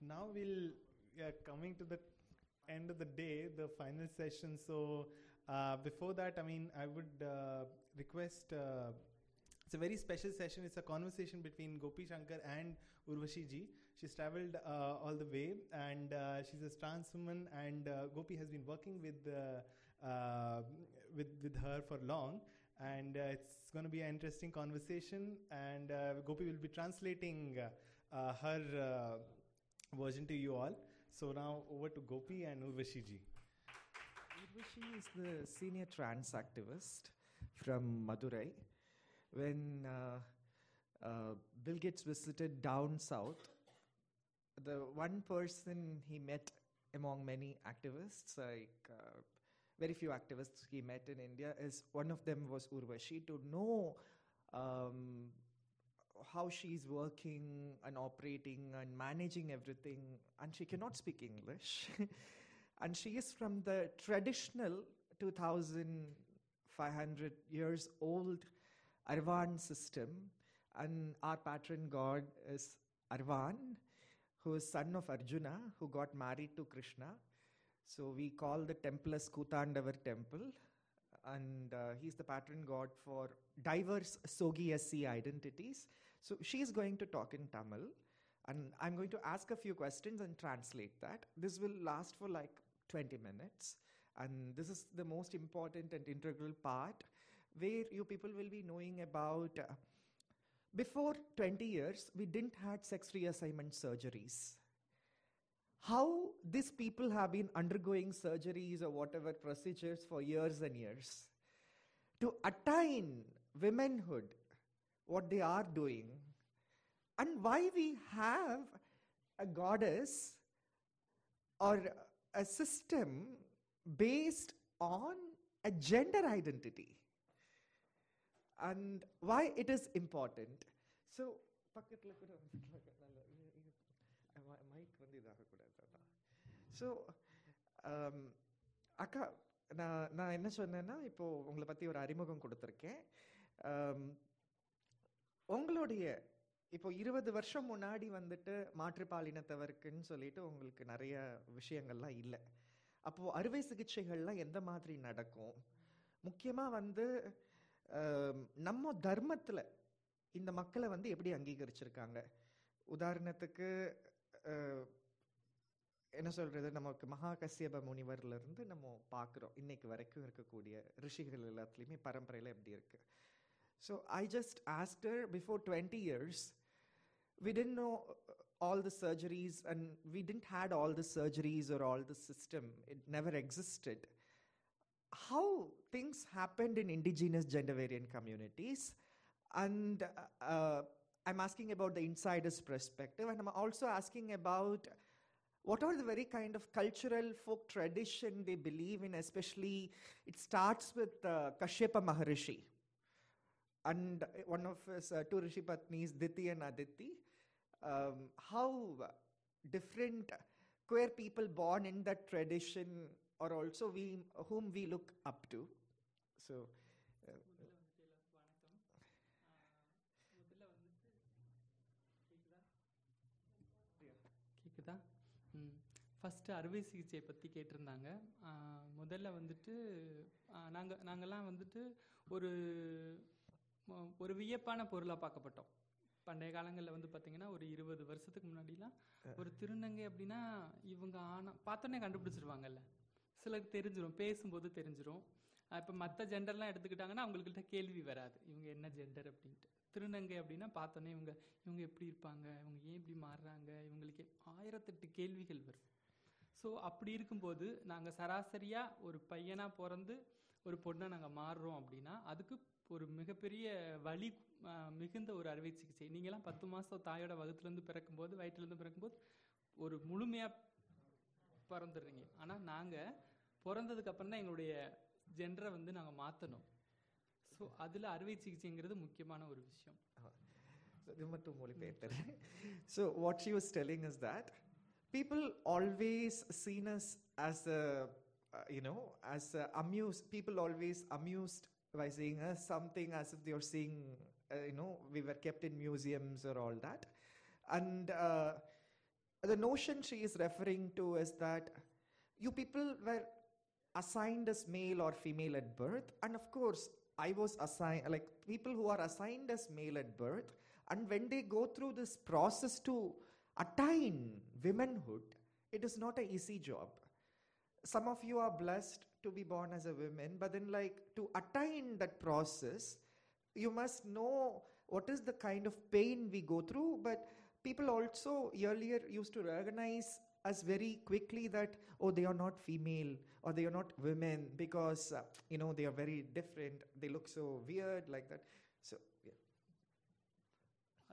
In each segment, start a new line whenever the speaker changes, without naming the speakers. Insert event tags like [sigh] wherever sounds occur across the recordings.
Now we'll we are coming to the end of the day, the final session. So uh, before that, I mean, I would uh, request. Uh, it's a very special session. It's a conversation between Gopi Shankar and Urvashi ji. She's traveled uh, all the way, and uh, she's a trans woman. And Gopi has been working with with with her for long, and uh, it's going to be an interesting conversation. And uh, Gopi will be translating uh, her version to you all. So now over to Gopi and Urvashi ji.
Urvashi is the senior trans activist from Madurai. When uh, uh, Bill Gates visited down south, the one person he met among many activists, like uh, very few activists he met in India, is one of them was Urvashi to know um, how she's working and operating and managing everything, and she cannot speak English. [laughs] and she is from the traditional 2500 years old Arvan system, and our patron god is Arvan, who is son of Arjuna, who got married to Krishna. So we call the temple as Kutandavar temple, and uh, he's the patron god for diverse SOGIESC identities. So she's going to talk in Tamil, and I'm going to ask a few questions and translate that. This will last for like 20 minutes, and this is the most important and integral part where you people will be knowing about. Uh, before 20 years, we didn't had sex reassignment surgeries How these people have been undergoing surgeries or whatever procedures for years and years to attain womanhood, what they are doing, and why we have a goddess or a system based on a gender identity and why it is important. So, பக்கத்துல கூட நல்ல mic வந்து இதாகக்கூடாது அதான் so um, அக்கா நான் நான் என்ன சொன்னேன்னா இப்போ உங்களை பற்றி ஒரு அறிமுகம் கொடுத்துருக்கேன். Um, உங்களுடைய இப்போ இருபது வருஷம் முன்னாடி வந்துட்டு மாற்றுப்பாலினத்தவருக்குன்னு சொல்லிட்டு உங்களுக்கு நிறைய விஷயங்கள்லாம் இல்லை. அப்போ அறுவை சிகிச்சைகள்லாம் எந்த மாதிரி நடக்கும்? முக்கியமாக வந்து um, நம்ம தர்மத்தில் இந்த மக்களை வந்து எப்படி அங்கீகரிச்சிருக்காங்க? உதாரணத்துக்கு என்ன சொல்றது நமக்கு மகாகசியப முனிவர்ல இருந்து நம்ம பார்க்குறோம் இன்னைக்கு வரைக்கும் இருக்கக்கூடிய ரிஷிகள் எல்லாத்துலேயுமே பரம்பரையில் எப்படி இருக்கு so I just asked her before twenty years we didn't know uh, all the surgeries and we didn't had all the surgeries or all the system it never existed how things happened in indigenous gender variant communities and uh, uh, i'm asking about the insider's perspective and i'm also asking about what are the very kind of cultural folk tradition they believe in? Especially it starts with uh, kashyapa maharishi. And one of his uh, two rishi patnis diti and aditi. Um, how different queer people born in that tradition are also we whom we look up to. So
first அறுவை சிகிச்சையை பற்றி கேட்டிருந்தாங்க. முதல்ல வந்துட்டு நாங்கள் நாங்கள்லாம் வந்துட்டு ஒரு ம- ஒரு வியப்பான பொருளாக பார்க்கப்பட்டோம். பண்டைய காலங்களில் வந்து பார்த்தீங்கன்னா ஒரு இருபது வருஷத்துக்கு முன்னாடிலாம் ஒரு திருநங்கை அப்படின்னா இவங்க ஆனா பார்த்தோன்னே கண்டுபிடிச்சிருவாங்கல்ல. சிலருக்கு தெரிஞ்சிடும் பேசும்போது தெரிஞ்சிடும் இப்போ மற்ற ஜெண்டர்லாம் எடுத்துக்கிட்டாங்கன்னா அவங்கள்கிட்ட கேள்வி வராது. இவங்க என்ன ஜெண்டர் அப்படின்ட்டு. திருநங்கை அப்படின்னா பார்த்தோன்னே இவங்க இவங்க எப்படி இருப்பாங்க? இவங்க ஏன் இப்படி மாறுறாங்க? இவங்களுக்கு ஆயிரத்தெட்டு கேள்விகள் வரும். ஸோ அப்படி இருக்கும்போது நாங்கள் சராசரியாக ஒரு பையனாக பிறந்து ஒரு பொண்ணை நாங்கள் மாறுறோம் அப்படின்னா அதுக்கு ஒரு மிகப்பெரிய வலி மிகுந்த ஒரு அறுவை சிகிச்சை. நீங்களாம் பத்து மாதம் தாயோட வகுத்துலேருந்து பிறக்கும்போது வயிற்றுலேருந்து பிறக்கும்போது ஒரு முழுமையாக பிறந்துடுறீங்க. ஆனால் நாங்கள் பிறந்ததுக்கு அப்புறம் தான் எங்களுடைய ஜென்டரை வந்து நாங்கள் மாற்றணும் ஸோ அதில் அறுவை சிகிச்சைங்கிறது முக்கியமான ஒரு விஷயம்.
இது மட்டும் மொழிபெயர்த்தேன். So what she was telling is people always seen us as a uh, you know as a amused people always amused by seeing us something as if they are seeing uh, you know we were kept in museums or all that. And uh, the notion she is referring to is that you people were assigned as male or female at birth, and of course, I was assigned, like people who are assigned as male at birth, and when they go through this process to attain womanhood, it is not an easy job. Some of you are blessed to be born as a woman, but then, like, to attain that process, you must know what is the kind of pain we go through, but people also earlier used to recognize us very quickly that oh they are not female or they are not women because uh, you know they are very different. They look so weird like that. So yeah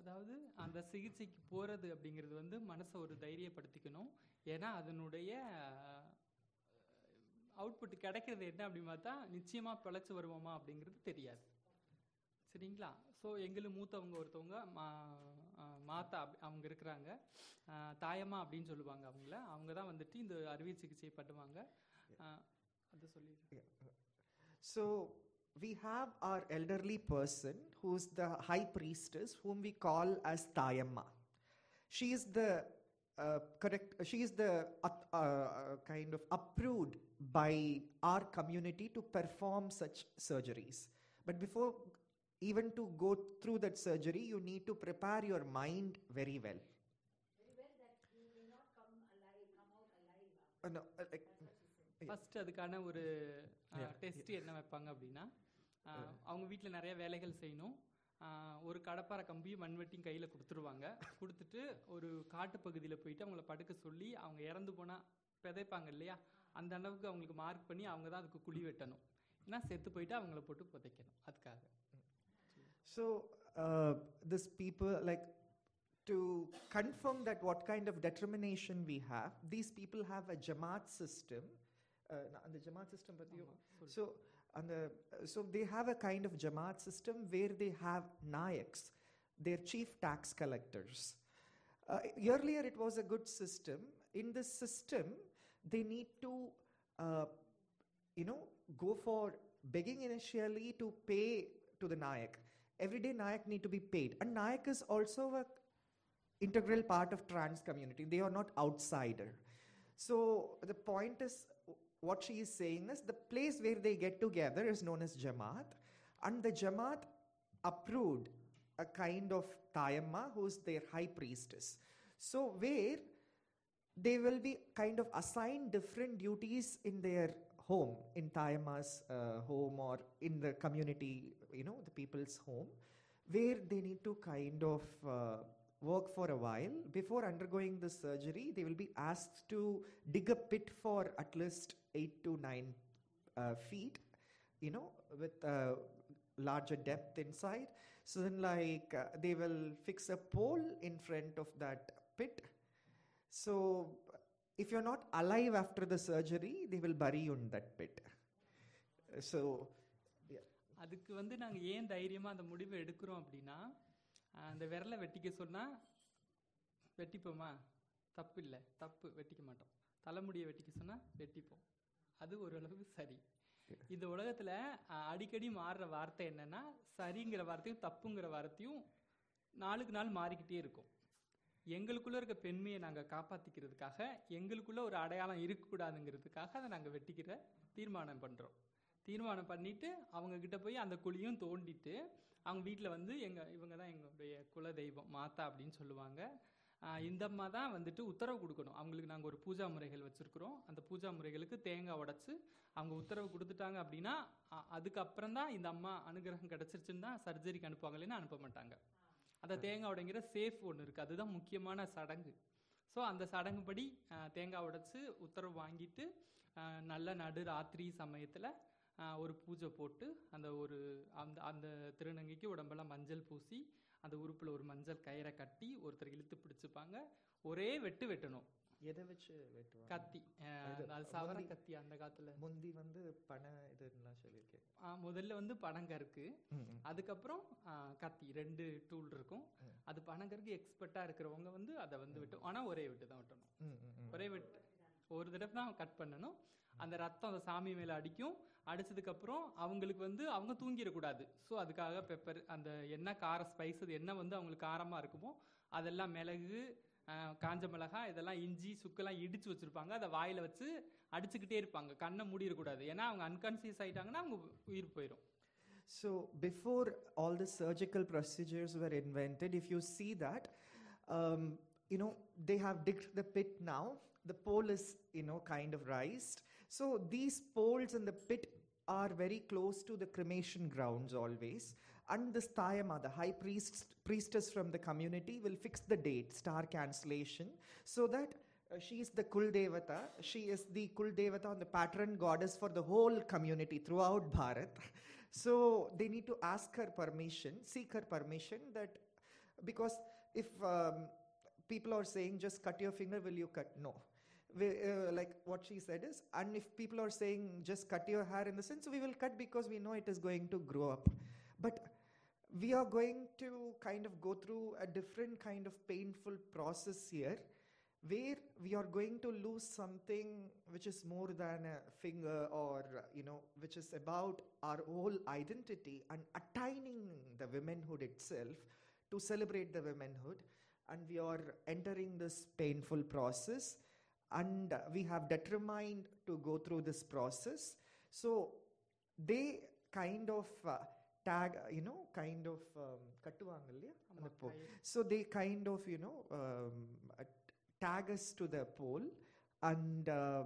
அதாவது அந்த சிகிச்சைக்கு போகிறது அப்படிங்கிறது வந்து மனசை ஒரு தைரியப்படுத்திக்கணும். ஏன்னா அதனுடைய அவுட்புட் கிடைக்கிறது என்ன அப்படின்னு பார்த்தா நிச்சயமாக பிழைச்சி வருவோமா அப்படிங்கிறது தெரியாது. சரிங்களா? ஸோ எங்களுக்கு மூத்தவங்க ஒருத்தவங்க மா மாத்தா அப்- அவங்க இருக்கிறாங்க. தாயம்மா அப்படின்னு சொல்லுவாங்க அவங்கள. அவங்க தான் வந்துட்டு இந்த அறுவை சிகிச்சை பண்ணுவாங்க. அதை சொல்லி
so we have our elderly person who's the high priestess, whom we call as Tayamma. She is the uh, correct. She is the uh, uh, kind of approved by our community to perform such surgeries. But before even to go through that surgery, you need to prepare your mind very well. Uh, no, uh, like.
First அதுக்கான ஒரு test என்ன வைப்பாங்க அப்படின்னா அவங்க வீட்டில் நிறைய வேலைகள் செய்யணும். ஒரு கடப்பாரை கம்பியும் மண்வெட்டியும் கையில் கொடுத்துருவாங்க. கொடுத்துட்டு ஒரு காட்டு பகுதியில் போயிட்டு அவங்கள படுக்க சொல்லி அவங்க இறந்து போனால் விதைப்பாங்க இல்லையா? அந்த அளவுக்கு அவங்களுக்கு மார்க் பண்ணி அவங்க தான் அதுக்கு குழி வெட்டணும். ஏன்னா செத்து போயிட்டு அவங்கள போட்டு புதைக்கணும். அதுக்காக.
People, like, to confirm that what kind of determination we have, these people have a Jamaat system. Uh, na- அந்த Jamaat system பத்தியும்
ஆமா, சொல்லு.
so and the, so they have a kind of Jamaat system where they have Nayaks, their chief tax collectors. Uh, earlier, it was a good system. In this system, they need to, uh, you know, go for begging initially to pay to the Nayak. Every day, Nayak need to be paid, and Nayak is also a integral part of trans community. They are not outsider. So the point is, w- what she is saying is the place where they get together is known as Jamaat, and the Jamaat approved a kind of Tayamma, who's their high priestess. So where they will be kind of assigned different duties in their home, in Tayamma's uh, home or in the community, you know, the people's home, where they need to kind of uh, work for a while. Before undergoing the surgery, they will be asked to dig a pit for at least eight to nine uh, feet, you know, with a larger depth inside. So then, like, uh, they will fix a pole in front of that pit. So, if you're not alive after the surgery, they will bury you in that pit. So,
அதுக்கு வந்து நாங்கள் ஏன் தைரியமாக அந்த முடிவை எடுக்கிறோம் அப்படின்னா ஆஹ் அந்த விரலை வெட்டிக்க சொன்னால் வெட்டிப்போமா? தப்பு இல்லை தப்பு. வெட்டிக்க மாட்டோம். தலைமுடியை வெட்டிக்க சொன்னால் வெட்டிப்போம். அது ஓரளவுக்கு சரி. இந்த உலகத்தில் அடிக்கடி மாறுற வார்த்தை என்னன்னா சரிங்கிற வார்த்தையும் தப்புங்கிற வார்த்தையும் நாளுக்கு நாள் மாறிக்கிட்டே இருக்கும். எங்களுக்குள்ளே இருக்க பெண்மையை நாங்கள் காப்பாற்றிக்கிறதுக்காக எங்களுக்குள்ளே ஒரு அடையாளம் இருக்கக்கூடாதுங்கிறதுக்காக அதை நாங்கள் வெட்டிக்கிற தீர்மானம் பண்ணுறோம் தீர்மானம் பண்ணிவிட்டு அவங்கக்கிட்ட போய் அந்த குழியும் தோண்டிட்டு அவங்க வீட்டில் வந்து எங்கள் இவங்க தான் எங்களுடைய குல தெய்வம் மாதா அப்படின்னு சொல்லுவாங்க. இந்த அம்மா தான் வந்துட்டு உத்தரவு கொடுக்கணும். அவங்களுக்கு நாங்கள் ஒரு பூஜா முறைகள் வச்சுருக்குறோம். அந்த பூஜா முறைகளுக்கு தேங்காய் உடச்சி அவங்க உத்தரவு கொடுத்துட்டாங்க அப்படின்னா அதுக்கப்புறம் தான் இந்த அம்மா அனுகிரகம் கிடச்சிருச்சுன்னு தான் சர்ஜரிக்கு அனுப்புவாங்க இல்லைன்னா அனுப்ப மாட்டாங்க. அந்த தேங்காய் உடைங்கிற சேஃப் ஒன்று இருக்குது அதுதான் முக்கியமான சடங்கு. ஸோ அந்த சடங்குபடி தேங்காய் உடைச்சி உத்தரவு வாங்கிட்டு நல்ல நடு ராத்திரி சமயத்தில் ஒரு பூஜை போட்டு அந்த ஒரு அந்த அந்த திருநங்கைக்கு உடம்பெல்லாம் மஞ்சள் பூசி அந்த உறுப்பில் ஒரு மஞ்சள் கயிறை கட்டி ஒருத்தர் இழுத்து பிடிச்சுப்பாங்க. ஒரே வெட்டு வெட்டணும்.
எதை வச்சு வெட்டுவாங்க?
கத்தி. அது சவர
முந்தி-
கத்தி அந்த காலத்தில்.
முந்தி வந்து பண இதுலாம் சொல்லியிருக்கேன்.
முதல்ல வந்து பனங்கருக்கு அதுக்கப்புறம் கத்தி. ரெண்டு டூல் இருக்கும். அது பனங்கருக்கு எக்ஸ்பர்ட்டாக இருக்கிறவங்க வந்து அதை வந்து வெட்டும் ஆனால் ஒரே வெட்டு தான் வெட்டணும். ஒரே வெட்டு. ஒரு தடவை தான் கட் பண்ணணும். அந்த ரத்தம் அந்த சாமி மேலே அடிக்கும். அடிச்சதுக்கப்புறம் அவங்களுக்கு வந்து அவங்க தூங்கிடக்கூடாது. ஸோ அதுக்காக பெப்பர் அந்த என்ன கார ஸ்பைஸ் அது என்ன வந்து அவங்களுக்கு காரமாக இருக்குமோ அதெல்லாம் மிளகு காஞ்ச மிளகாய் இதெல்லாம் இஞ்சி சுக்கெல்லாம் இடிச்சு வச்சிருப்பாங்க. அதை வாயில வச்சு அடிச்சுக்கிட்டே இருப்பாங்க. கண்ணை மூடிடக்கூடாது. ஏன்னா அவங்க அன்கான்சியஸ் ஆயிட்டாங்கன்னா அவங்க உயிர் போயிடும்
so before all the surgical procedures were invented if you see that you know you know, they have digged the pit now. The pole is, you know, kind of raised. So these poles in the pit are very close to the cremation grounds always. And this Thayama, the high priest, priestess from the community, will fix the date, star constellation, so that uh, she is the Kuldevata. She is the Kuldevata and the patron goddess for the whole community throughout Bharat. So they need to ask her permission, seek her permission that because if um, people are saying just cut your finger, will you cut? No. Uh, like what she said is, and if people are saying just cut your hair in the sense, we will cut because we know it is going to grow up. But we are going to kind of go through a different kind of painful process here where we are going to lose something which is more than a finger or you know which is about our whole identity and attaining the womanhood itself to celebrate the womanhood and we are entering this painful process and we have determined to go through this process. So they kind of uh, tag, you know, kind of um, So they kind of, you know, um, tag us to the pole and uh,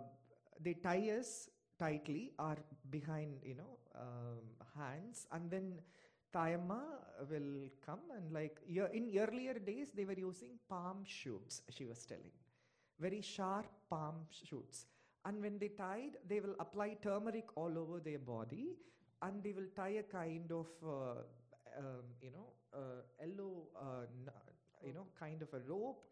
they tie us tightly are behind you know um, hands and then Thayamma will come and like in earlier days they were using palm shoots she was telling. Very sharp palm shoots. And when they tied, they will apply turmeric all over their body and they will tie a kind of, uh, um, you know, uh, yellow, uh, you know, kind of a rope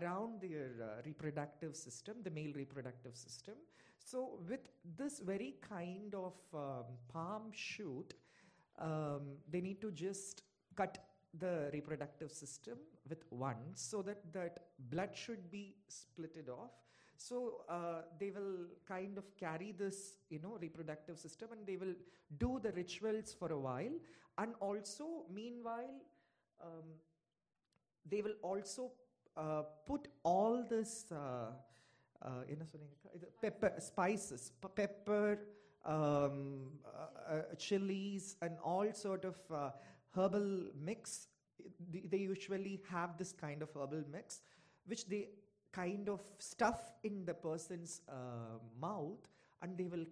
around their uh, reproductive system, the male reproductive system. So, with this very kind of um, palm shoot, um, they need to just cut the reproductive system with one so that that blood should be splitted off. So uh, they will kind of carry this you know reproductive system and they will do the rituals for a while. And also meanwhile um, they will also uh, put all this uh, uh, pepper spices pepper um, uh, uh, chilies and all sort of uh, herbal mix they, usually have this kind of herbal mix which they kind of stuff in the person's uh, mouth and they will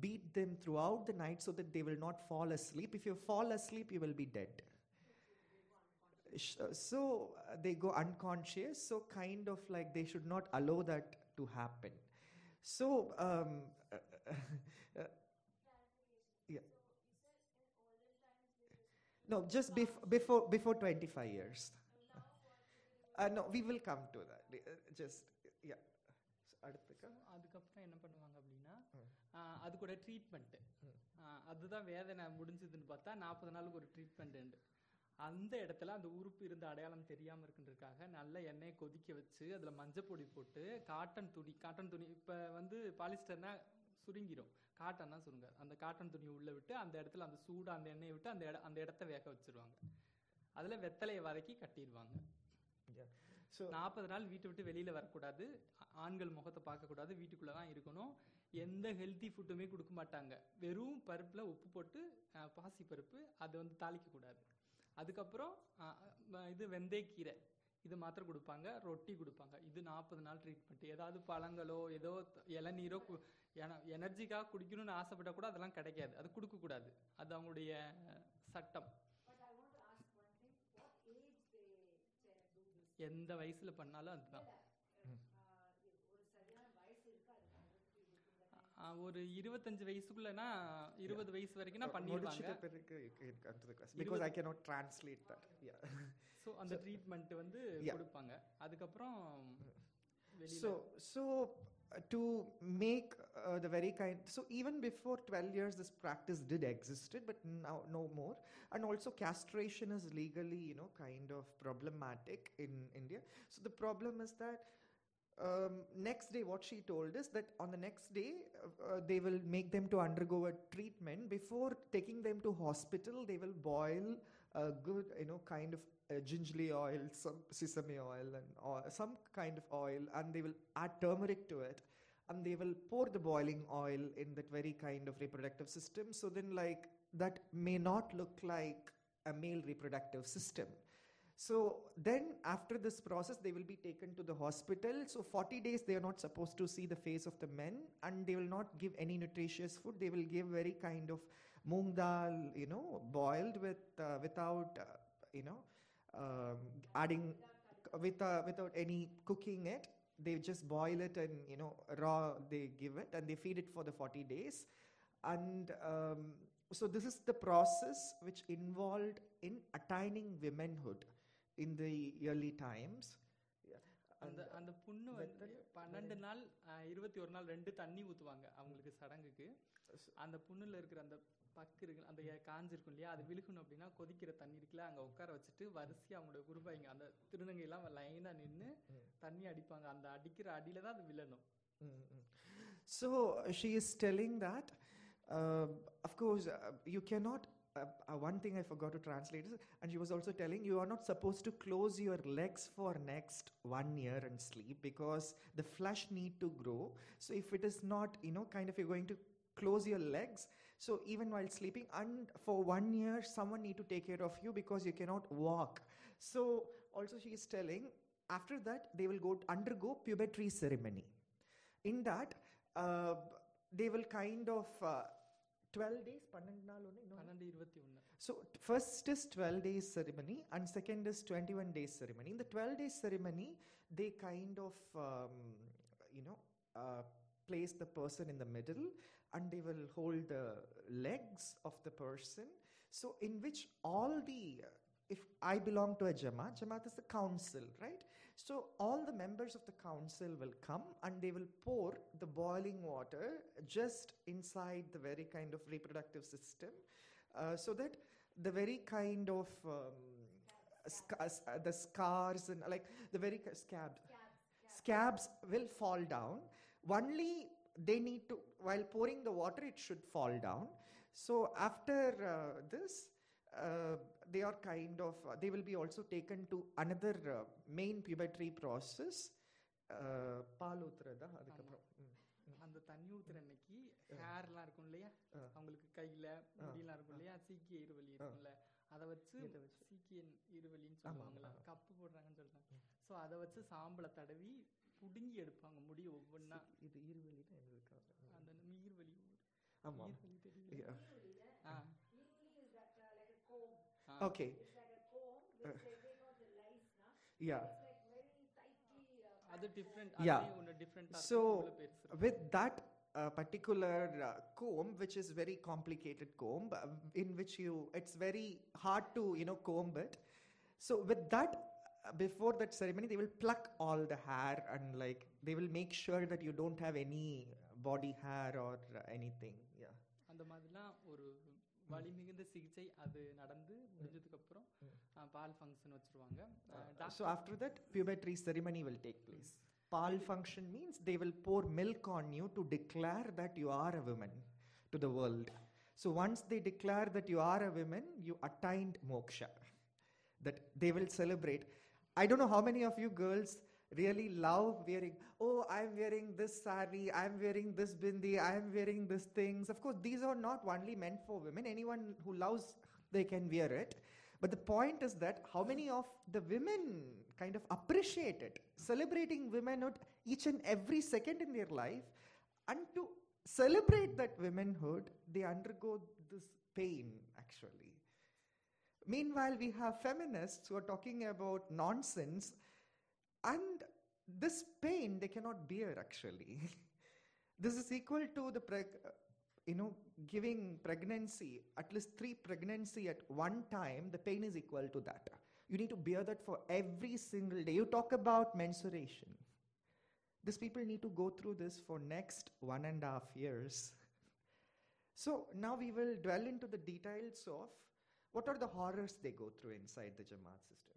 beat them throughout the night so that they will not fall asleep. If you fall asleep you will be dead. So uh, they go unconscious so kind of like they should not allow that to happen. So um, [laughs] no just bef- before before 25 years. Uh, no we will come to that. Uh, just yeah. அடுத்துக்கா?
அதுக்கப்புறம் என்ன பண்ணுவாங்க அப்படின்னா அது கூட treatment. அதுதான் வேதனை முடிஞ்சதுன்னு பார்த்தா நாற்பது நாளுக்கு ஒரு ட்ரீட்மெண்ட் உண்டு. அந்த இடத்துல அந்த உறுப்பு இருந்த அடையாளம் தெரியாமல் இருக்குன்றதுக்காக நல்ல எண்ணெயை கொதிக்க வச்சு அதில் மஞ்சப்பொடி போட்டு காட்டன் துணி காட்டன் துணி இப்போ வந்து பாலிஸ்டர்னா சுருங்கிரும். காட்டன் தான் சுருங்க. அந்த காட்டன் துணியை உள்ளே விட்டு அந்த இடத்துல அந்த சூடு அந்த எண்ணெயை விட்டு அந்த இட அந்த இடத்த வேக வச்சிருவாங்க. அதில் வெத்தலையை வதக்கி கட்டிடுவாங்க. நாற்பது நாள் வீட்டை விட்டு வெளியில வரக்கூடாது. ஆண்கள் முகத்தை பார்க்கக்கூடாது. வீட்டுக்குள்ள தான் இருக்கணும். எந்த ஹெல்த்தி ஃபுட்டுமே கொடுக்க மாட்டாங்க. வெறும் பருப்புல உப்பு போட்டு பாசி பருப்பு அதை வந்து தாளிக்க கூடாது அதுக்கப்புறம் இது வெந்தயக்கீரை. இது மாத்திரம் கொடுப்பாங்க ரொட்டி கொடுப்பாங்க. இது நாற்பது நாள் ட்ரீட்மெண்ட் ஏதாவது பழங்களோ ஏதோ இளநீரோ எனர்ஜிக்காக குடிக்கணும்னு ஆசைப்பட்டா கூட அதெல்லாம் கிடைக்காது. அது கொடுக்கக்கூடாது அது அவங்களுடைய சட்டம். எந்த வயசுல பண்ணாலும் அதுதான். ஒரு இருபத்தஞ்சு வயசுக்குள்ளனா இருபது வயசு வரைக்கும் நான் பண்ணிடுவாங்க.
பிறகு because I cannot translate that yeah
so அந்த ட்ரீட்மெண்ட் வந்து
Yeah.
கொடுப்பாங்க அதுக்கப்புறம் வெளியில
So, so uh, to make uh, the very kind, so even before 12 years, this practice did existed, but now no more. And also, castration is legally, you know, kind of problematic in India. So the problem is that um, next day, what she told is that on the next day, uh, uh, they will make them to undergo a treatment. Before taking them to hospital, they will boil a good, you know, kind of uh, gingerly oil, some sesame oil, and or some kind of oil, and they will add turmeric to it, and they will pour the boiling oil in that very kind of reproductive system. So then, like that may not look like a male reproductive system. So then, after this process, they will be taken to the hospital. So 40 days, they are not supposed to see the face of the men, and they will not give any nutritious food. They will give very kind of moong dal, you know, boiled with uh, without, uh, you know, um, adding with uh, without any cooking it. They just boil it and you know raw. They give it and they feed it for the 40 days, and um, so this is the process which involved in attaining womanhood in the early times.
அந்த அந்த புண்ணு வந்து பன்னெண்டு நாள் இருபத்தி ஒரு நாள் ரெண்டு தண்ணி ஊற்றுவாங்க அவங்களுக்கு சடங்குக்கு. அந்த புண்ணுல இருக்கிற அந்த பக்கு இருக்கு அந்த காஞ்சிருக்கும் இல்லையா அது விழுகணும் அப்படின்னா கொதிக்கிற தண்ணி இருக்குல்ல அங்கே உட்கார வச்சுட்டு வரிசையாக அவங்களோட குருபாய்ங்க அந்த திருநங்கையெல்லாம் லைனாக நின்று தண்ணி அடிப்பாங்க. அந்த அடிக்கிற அடியில தான் அது விழணும்.
Mm, mm. So uh, she is telling that, uh, uh. Uh, uh, one thing I forgot to translate is, and she was also telling you are not supposed to close your legs for next one year and sleep because the flesh need to grow. So if it is not, you know, kind of you're going to close your legs. So even while sleeping, and for one year, someone need to take care of you because you cannot walk. So also she is telling, after that they will go undergo puberty ceremony in that uh, they will kind of uh, 12 days பன்னெண்டு நாள் ஒண்ணு, இன்னொன்னு?
பன்னெண்டு இருபத்தி ஒன்று
so t- first is 12 days ceremony and second is 21 days ceremony in the 12 days ceremony they kind of um, you know uh, place the person in the middle and they will hold the legs of the person so in which all the if i belong to a jamaat jamaat is the council right So all the members of the council will come and they will pour the boiling water just inside the very kind of reproductive system uh, so that the very kind of um, scars, uh, the scars and like the very ca- scabs, scabs will fall down. Only they need to while pouring the water, it should fall down. So after uh, this, uh, they are kind of uh, they will be also taken to another uh, main puberty process. Uh, பால் ஊத்துறதா? அதுக்கப்புறம்.
அந்த தண்ணி ஊத்துற அன்னைக்கு ஹேர்லாம் இருக்கும் இல்லையா?
ஆ.
அவங்களுக்கு கையில முடியெல்லாம் இருக்கும் இல்லையா? சீக்கிய இருவலி இருக்கும்ல. அதை வச்சு? சீக்கியன் இருவலின்னு
ஆமா.
கப்பு போடுறாங்கன்னு சொல்றாங்க. ஸோ அதை வச்சு சாம்பலை தடவி புடுங்கி எடுப்பாங்க முடி ஒவ்வொன்றா
இது இருவலினா என்னதுக்கா
அந்த நீர்வலி
ஆமா.
நீர்வலி தெரியல
Yeah.
ஆ ஆ.
Okay. Yeah.
அது டிஃப்ரெண்ட்
Yeah.
ஒன்று டிஃப்ரெண்ட்டாக
So,
இருக்கும் பெருசு இருக்கும்.
with that uh, particular uh, comb which is very complicated comb uh, in which you it's very hard to you know comb it so with that uh, before that ceremony they will pluck all the hair and like they will make sure that you don't have any body hair or uh, anything yeah
அந்த மாதிரிலாம் ஒரு வலி மிகுந்த சிகிச்சை அது நடந்து முடிஞ்சதுக்கு அப்புறம் பால் ஃபங்க்ஷன் வச்சிருவாங்க.
ஸோ ஆஃப்டர் தட் பியூபெட்ரி ceremony will take place ball function means they will pour milk on you to declare that you are a women to the world so once they declare that you are a women you attained moksha that they will celebrate I don't know how many of you girls really love wearing oh i'm wearing this sari i'm wearing this bindi i'm wearing these things. Of course these are not only meant for women. Anyone who loves they can wear it. But the point is that how many of the women kind of appreciate it, celebrating womanhood each and every second in their life, and to celebrate that womanhood, they undergo this pain actually. Meanwhile, we have feminists who are talking about nonsense, and this pain they cannot bear actually. [laughs] this is equal to the uh, you know giving pregnancy at least three pregnancy at one time the pain is equal to that. You need to bear that for every single day. You talk about menstruation. These people need to go through this for next one and a half years. [laughs] So now we will dwell into the details of what are the horrors they go through inside the jamaat system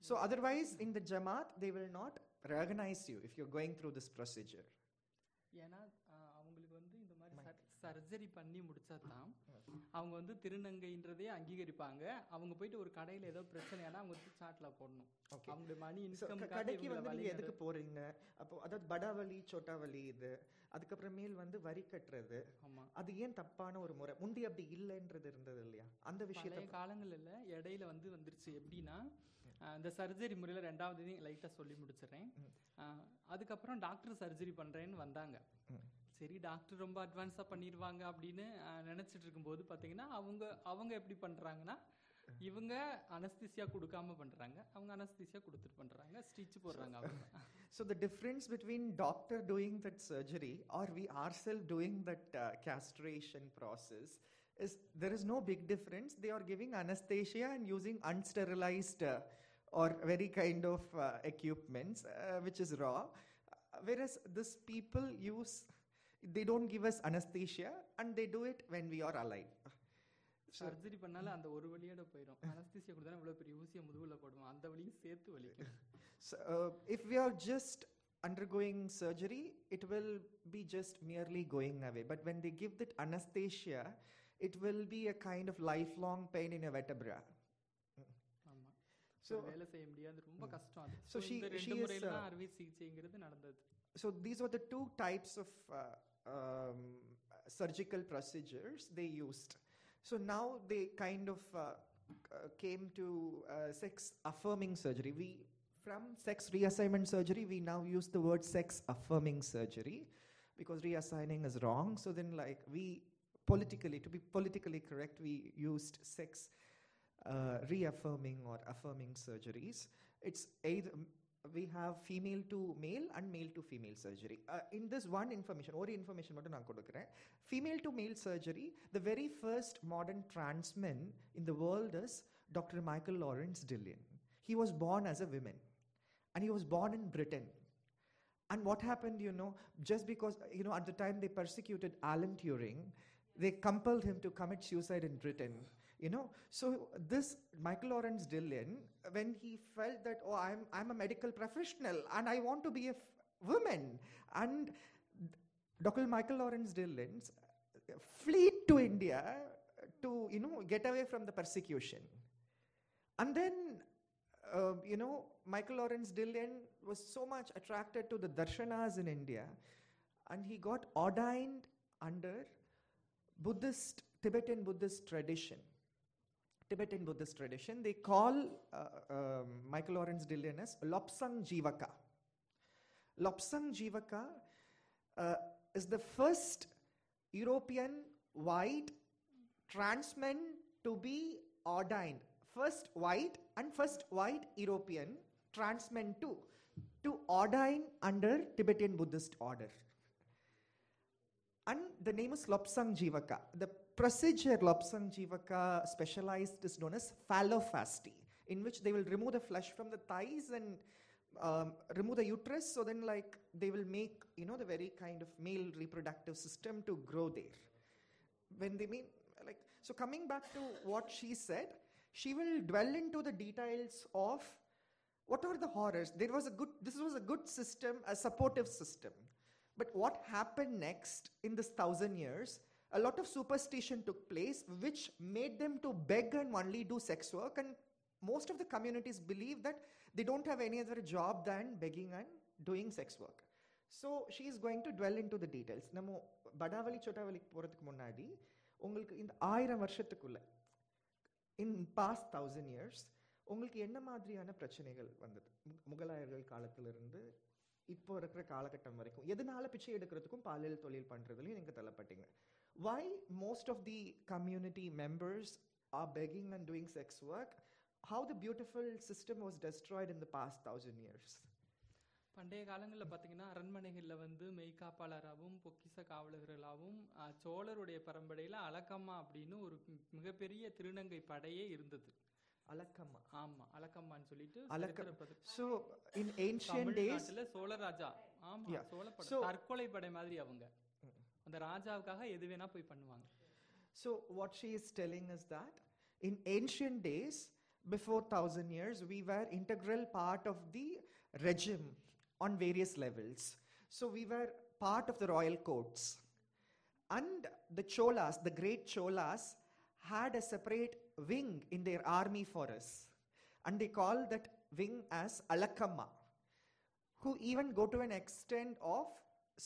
so otherwise in the jamaat they will not recognize you if you're going through this procedure
ஏன்னா Surgery பண்ணி முடிச்சா தான் அவங்க வந்து திருநங்கைன்றதே அங்கீகரிப்பாங்க. அவங்க போயிட்டு ஒரு கடையில ஏதோ பிரச்சனையானா அவங்க வந்து சாட்ல போடணும். அவங்களுடைய மணி இன்கம்
கடைக்கு வந்து நீங்க எதுக்கு போறீங்க? அப்போ அதாவது படாவலி சோட்டாவலி இது அதுக்கப்புறமேல் வந்து வரி கட்டுறது
ஆமா.
அது ஏன் தப்பான ஒரு முறை? முந்தி அப்படி இல்லைன்றது இருந்தது இல்லையா? அந்த விஷயத்தை
காலங்கள்ல இடையில வந்து வந்துருச்சு. எப்படின்னா இந்த சர்ஜரி முறையில் ரெண்டாவது லைட்டாக சொல்லி முடிச்சிடுறேன். அதுக்கப்புறம் டாக்டர் சர்ஜரி பண்ணுறேன்னு வந்தாங்க. சரி டாக்டர் ரொம்ப அட்வான்ஸாக பண்ணிடுவாங்க அப்படின்னு நினச்சிட்டு இருக்கும்போது பார்த்தீங்கன்னா அவங்க அவங்க எப்படி பண்ணுறாங்கன்னா இவங்க அனஸ்திசியா கொடுக்காம பண்ணுறாங்க அவங்க அனஸ்திசியா கொடுத்துட்டு பண்ணுறாங்க ஸ்டிச் போடுறாங்க அவங்க.
So the difference between doctor doing that surgery or we ourselves doing that castration process is there is no big difference they are giving anaesthesia and using unsterilised or very kind of equipments which is raw where is this people use they don't give us anesthesia and they do it when we are alive. So-
surgery பண்ணாலும் அந்த ஒரு வழியோட போயிடும் அனஸ்திசியா கொடுத்தா இவ்வளவு பெரிய ஊசியை முதுகுல போடுவோம் அந்த வழியும் சேர்த்து வலிக்கும்
So, uh, if we are just undergoing surgery, it will be just merely going away. But when they give that anesthesia, it will be a kind of lifelong pain in a vertebra.
ஆமா
So,
So, வேலை செய்ய முடியாது ரொம்ப
Mm.
கஷ்டம் அது
So
So,
she-
இந்த
she
ரெண்டு
is,
முறையில
uh,
தான் அறுவை சிகிச்சைங்கிறது நடந்தது
so these are the two types of uh, um, surgical procedures they used. So now they kind of uh, uh, came to uh, sex affirming surgery. We from sex reassignment surgery we now use the word sex affirming surgery because reassigning is wrong. So then like we politically to be politically correct we used sex uh, reaffirming or affirming surgeries. It's either we have female to male and male to female surgery. Uh, in this one information, ஒரு information மட்டும் நான் கொடுக்குறேன் female to male surgery, the very first modern trans man in the world is Dr. Michael Lawrence Dillon. He was born as a woman and he was born in Britain. And what happened, you know, just because, you know, at the time they persecuted Alan Turing, they compelled him to commit suicide in Britain. You know, so this Michael Lawrence Dillon, when he felt that, oh, I'm, I'm a medical professional and I want to be a woman, and Dr. Michael Lawrence Dillon fled to India to, you know, get away from the persecution. And then, uh, you know, Michael Lawrence Dillon was so much attracted to the darshanas in India, and he got ordained under Buddhist, Tibetan Buddhist tradition. Tibetan Buddhist tradition, they call uh, um, Michael Lawrence Dillon as Lobzang Jivaka. Lobzang Jivaka uh, is the first European white trans men to be ordained. First white and first white European trans men too to ordain under Tibetan Buddhist order. And the name is Lobzang Jivaka. The procedure Lobzang Jivaka specialized is known as phalloplasty, in which they will remove the flesh from the thighs and um, remove the uterus. So then, like, they will make, you know, the very kind of male reproductive system to grow there. When they mean, like, so coming back to what she said, she will dwell into the details of what are the horrors. There was a good, this was a good system, a supportive system. But what happened next in this thousand years? A lot of superstition took place, which made them to beg and only do sex work. And most of the communities believe that they don't have any other job than begging and doing sex work. So she is going to dwell into the details. நம்ம படாவலி சொட்டாவலிக்கு போகிறதுக்கு முன்னாடி உங்களுக்கு இந்த ஆயிரம் வருஷத்துக்குள்ள இன் past thousand years உங்களுக்கு என்ன மாதிரியான பிரச்சனைகள் வந்தது மு- முகலாயர்கள் காலத்திலிருந்து இப்போ இருக்கிற காலகட்டம் வரைக்கும் எதனால பிச்சை எடுக்கிறதுக்கும் பாலியல் தொழில் பண்றதுலயும் நீங்க தள்ளப்பட்டீங்க why most of the community members are begging and doing sex work? How the beautiful system was destroyed in the past thousand years?
பண்டைய காலங்களில் பார்த்தீங்கன்னா அரண்மனைகளில் வந்து மெய்காப்பாளராகவும் பொக்கிச காவலர்களாகவும் சோழருடைய பரம்பரையில் அலக்கம்மா அப்படின்னு ஒரு மிகப்பெரிய திருநங்கை படையே இருந்தது.
alakama
ஆமா அலக்கம்மான்னு சொல்லிட்டு
in ancient days
தமிழ்நாட்டுல சோழராஜா ஆமா
So-
தற்கொலை படை மாதிரி அவங்க. அந்த ராஜாவுக்காக எது வேணா போய் பண்ணுவாங்க
So, what she is telling is that in ancient days, before thousand years, we were integral part of the regime on various levels. So, we were part of the royal courts. and the Cholas, the great Cholas, had a separate wing in their army for us. And they call that wing as Alakamma, who even go to an extent of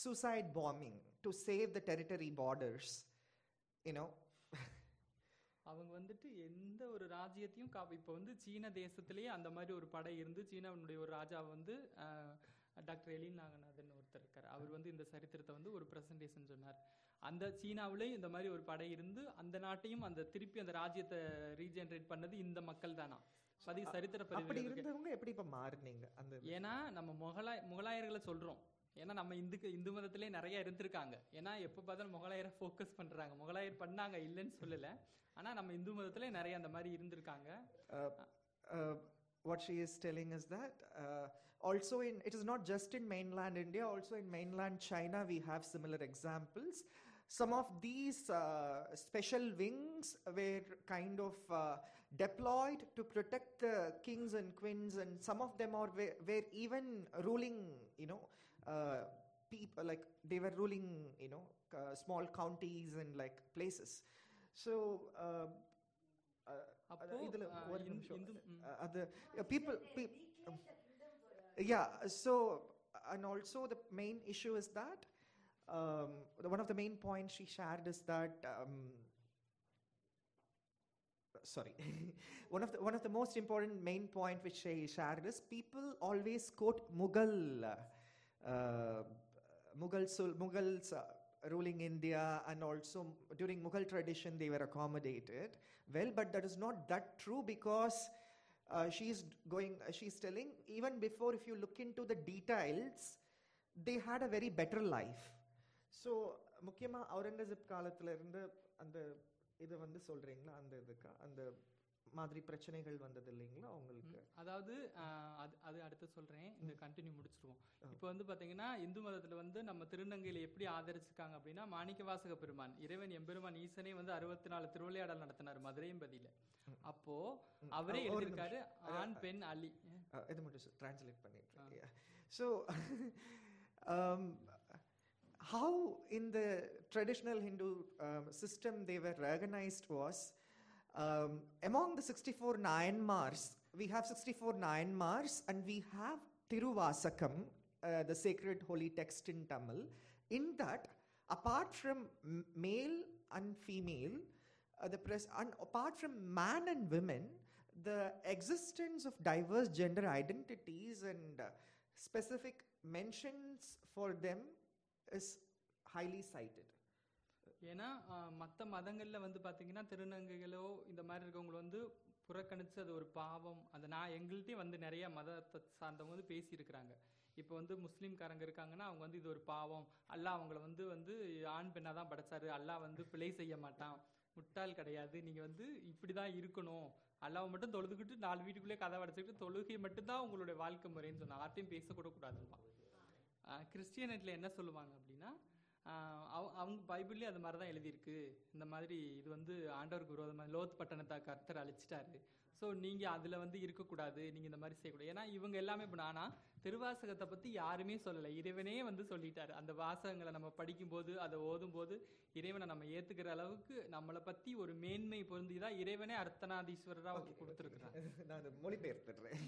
suicide bombing to save the territory borders. You know,
அவங்க வந்துட்டு எந்த ஒரு ராஜ்யத்தையும் கா இப்போ வந்து சீன தேசத்திலேயே அந்த மாதிரி ஒரு படை இருந்து சீனாவுடைய ஒரு ராஜா வந்து டாக்டர் எலின் நாகநாதன் ஒருத்தர் இருக்கார். அவர் வந்து இந்த சரித்திரத்தை வந்து ஒரு பிரசன்டேஷன் சொன்னார். அந்த சீனாவிலேயும் இந்த மாதிரி ஒரு படை இருந்து அந்த நாட்டையும் அந்த திருப்பி அந்த ராஜ்யத்தை ரீஜெனரேட் பண்ணது இந்த மக்கள் தானா? சரித்திர
அப்படி இருந்தவங்க எப்படி இப்ப மாறுனீங்க அந்த
ஏன்னா நம்ம முகலாய முகலாயர்களை சொல்றோம். ஏன்னா நம்ம இந்துக்கு இந்து மதத்திலே நிறைய இருந்திருக்காங்க ஏன்னா எப்போ பார்த்தாலும் முகலாயரை ஃபோக்கஸ் பண்றாங்க முகலாயர் பண்ணாங்க இல்லைன்னு சொல்லல ஆனா நம்ம இந்து மதத்திலே நிறைய அந்த மாதிரி இருந்திருக்காங்க
what she is telling is that uh, also in it is not just in mainland India, also in mainland China, we have similar examples. Some of these uh, special wings were kind of uh, deployed to protect the kings and queens, and some of them are were, were even ruling, you know, uh, people like they were ruling, you know, uh, small counties and like places. So. Uh, uh,
அப்போ
இதுல
ஆஹ்,
ஒரு
இந்து-
நிமிஷம்.
இந்து ம்.
Uh, அது people pe- yeah so and also the main issue is that um, the, one of the main points she shared is that um, sorry [laughs] one of the one of the most important main point which she shared is people always quote mughal uh, mughal sul- mughals uh, ruling india and also during mughal tradition they were accommodated well but that is not that true because uh, she's going uh, she's telling even before if you look into the details they had a very better life so முக்கியமா அவுரங்கசீப் காலத்துல இருந்து அந்த இது வந்து சொல்றீங்களா அந்த இதுக்கு அந்த மாதிரி பிரச்சனைகள் வந்தது இல்லைங்களா உங்களுக்கு?
அதாவது அது அது அடுத்து சொல்றேன். இந்த கண்டினியூ முடிச்சிருவோம். இப்போ வந்து பாத்தீங்கன்னா இந்து மதத்துல வந்து நம்ம திருநங்கையில எப்படி ஆதரிச்சிருக்காங்க அப்படின்னா மாணிக்கவாசக பெருமான் இறைவன் எம்பெருமான் ஈசனே வந்து அறுபத்தி நாலு திருவிளையாடல் நடத்தினார் மதுரையம்பதியில அப்போ அவரே எழுதியிருக்காரு ஆண் பெண் அலி
இது மட்டும் ட்ரான்ஸ்லேட் பண்ணிட்டு so [laughs] um, how in the traditional Hindu um, system they were recognized was um, among the 64 Nayanmars, we have 64 Nayanmars and we have Tiruvasakam, uh, the sacred holy text in Tamil. In that, apart from male and female, uh, the pres- and apart from man and women, the existence of diverse gender identities and uh, specific mentions for them is highly cited.
ஏன்னா மற்ற மதங்களில் மதங்கள்ல வந்து பாத்தீங்கன்னா திருநங்கைகளோ இந்த மாதிரி இருக்கவங்களை வந்து புறக்கணிச்சு அது ஒரு பாவம். அதை நான் எங்கள்கிட்டயும் வந்து நிறைய மதத்தை சார்ந்தவங்க வந்து பேசியிருக்கிறாங்க. இப்போ வந்து முஸ்லீம்காரங்க இருக்காங்கன்னா அவங்க வந்து இது ஒரு பாவம். அல்லாஹ் அவங்கள வந்து வந்து ஆண் பெண்ணா தான் படைச்சாரு. அல்லாஹ் வந்து பிழை செய்ய மாட்டான். முட்டாள் கிடையாது. நீங்க வந்து இப்படிதான் இருக்கணும். அல்லாவை மட்டும் தொழுதுகிட்டு நாலு வீட்டுக்குள்ளே கதை அடைச்சிக்கிட்டு தொழுகை மட்டும்தான் உங்களுடைய வாழ்க்கை முறைன்னு சொன்னா யார்ட்டையும் பேசக்கூட கூடாதுப்பா கிறிஸ்டியனிட்டில் என்ன சொல்லுவாங்க அப்படின்னா அவ- அவங்க பைபிள்லேயே அது மாதிரி தான் எழுதியிருக்கு. இந்த மாதிரி இது வந்து ஆண்டவருக்கு விரோதமாக லோத் பட்டணத்தை கர்த்தர் அழிச்சிட்டாரு. ஸோ நீங்கள் அதில் வந்து இருக்கக்கூடாது. நீங்கள் இந்த மாதிரி செய்யக்கூடாது. ஏன்னா இவங்க எல்லாமே இப்போ நானா திருவாசகத்தை பற்றி யாருமே சொல்லலை. இறைவனே வந்து சொல்லிட்டாரு. அந்த வாசகங்களை நம்ம படிக்கும்போது அதை ஓதும்போது இறைவனை நம்ம ஏற்றுக்கிற அளவுக்கு நம்மளை பற்றி ஒரு மேன்மை பொருந்தி தான் இறைவனே அர்த்தநாதீஸ்வரராக கொடுத்துருக்குறாங்க [laughs]
நான் அதை மொழிபெயர்த்துடுறேன்.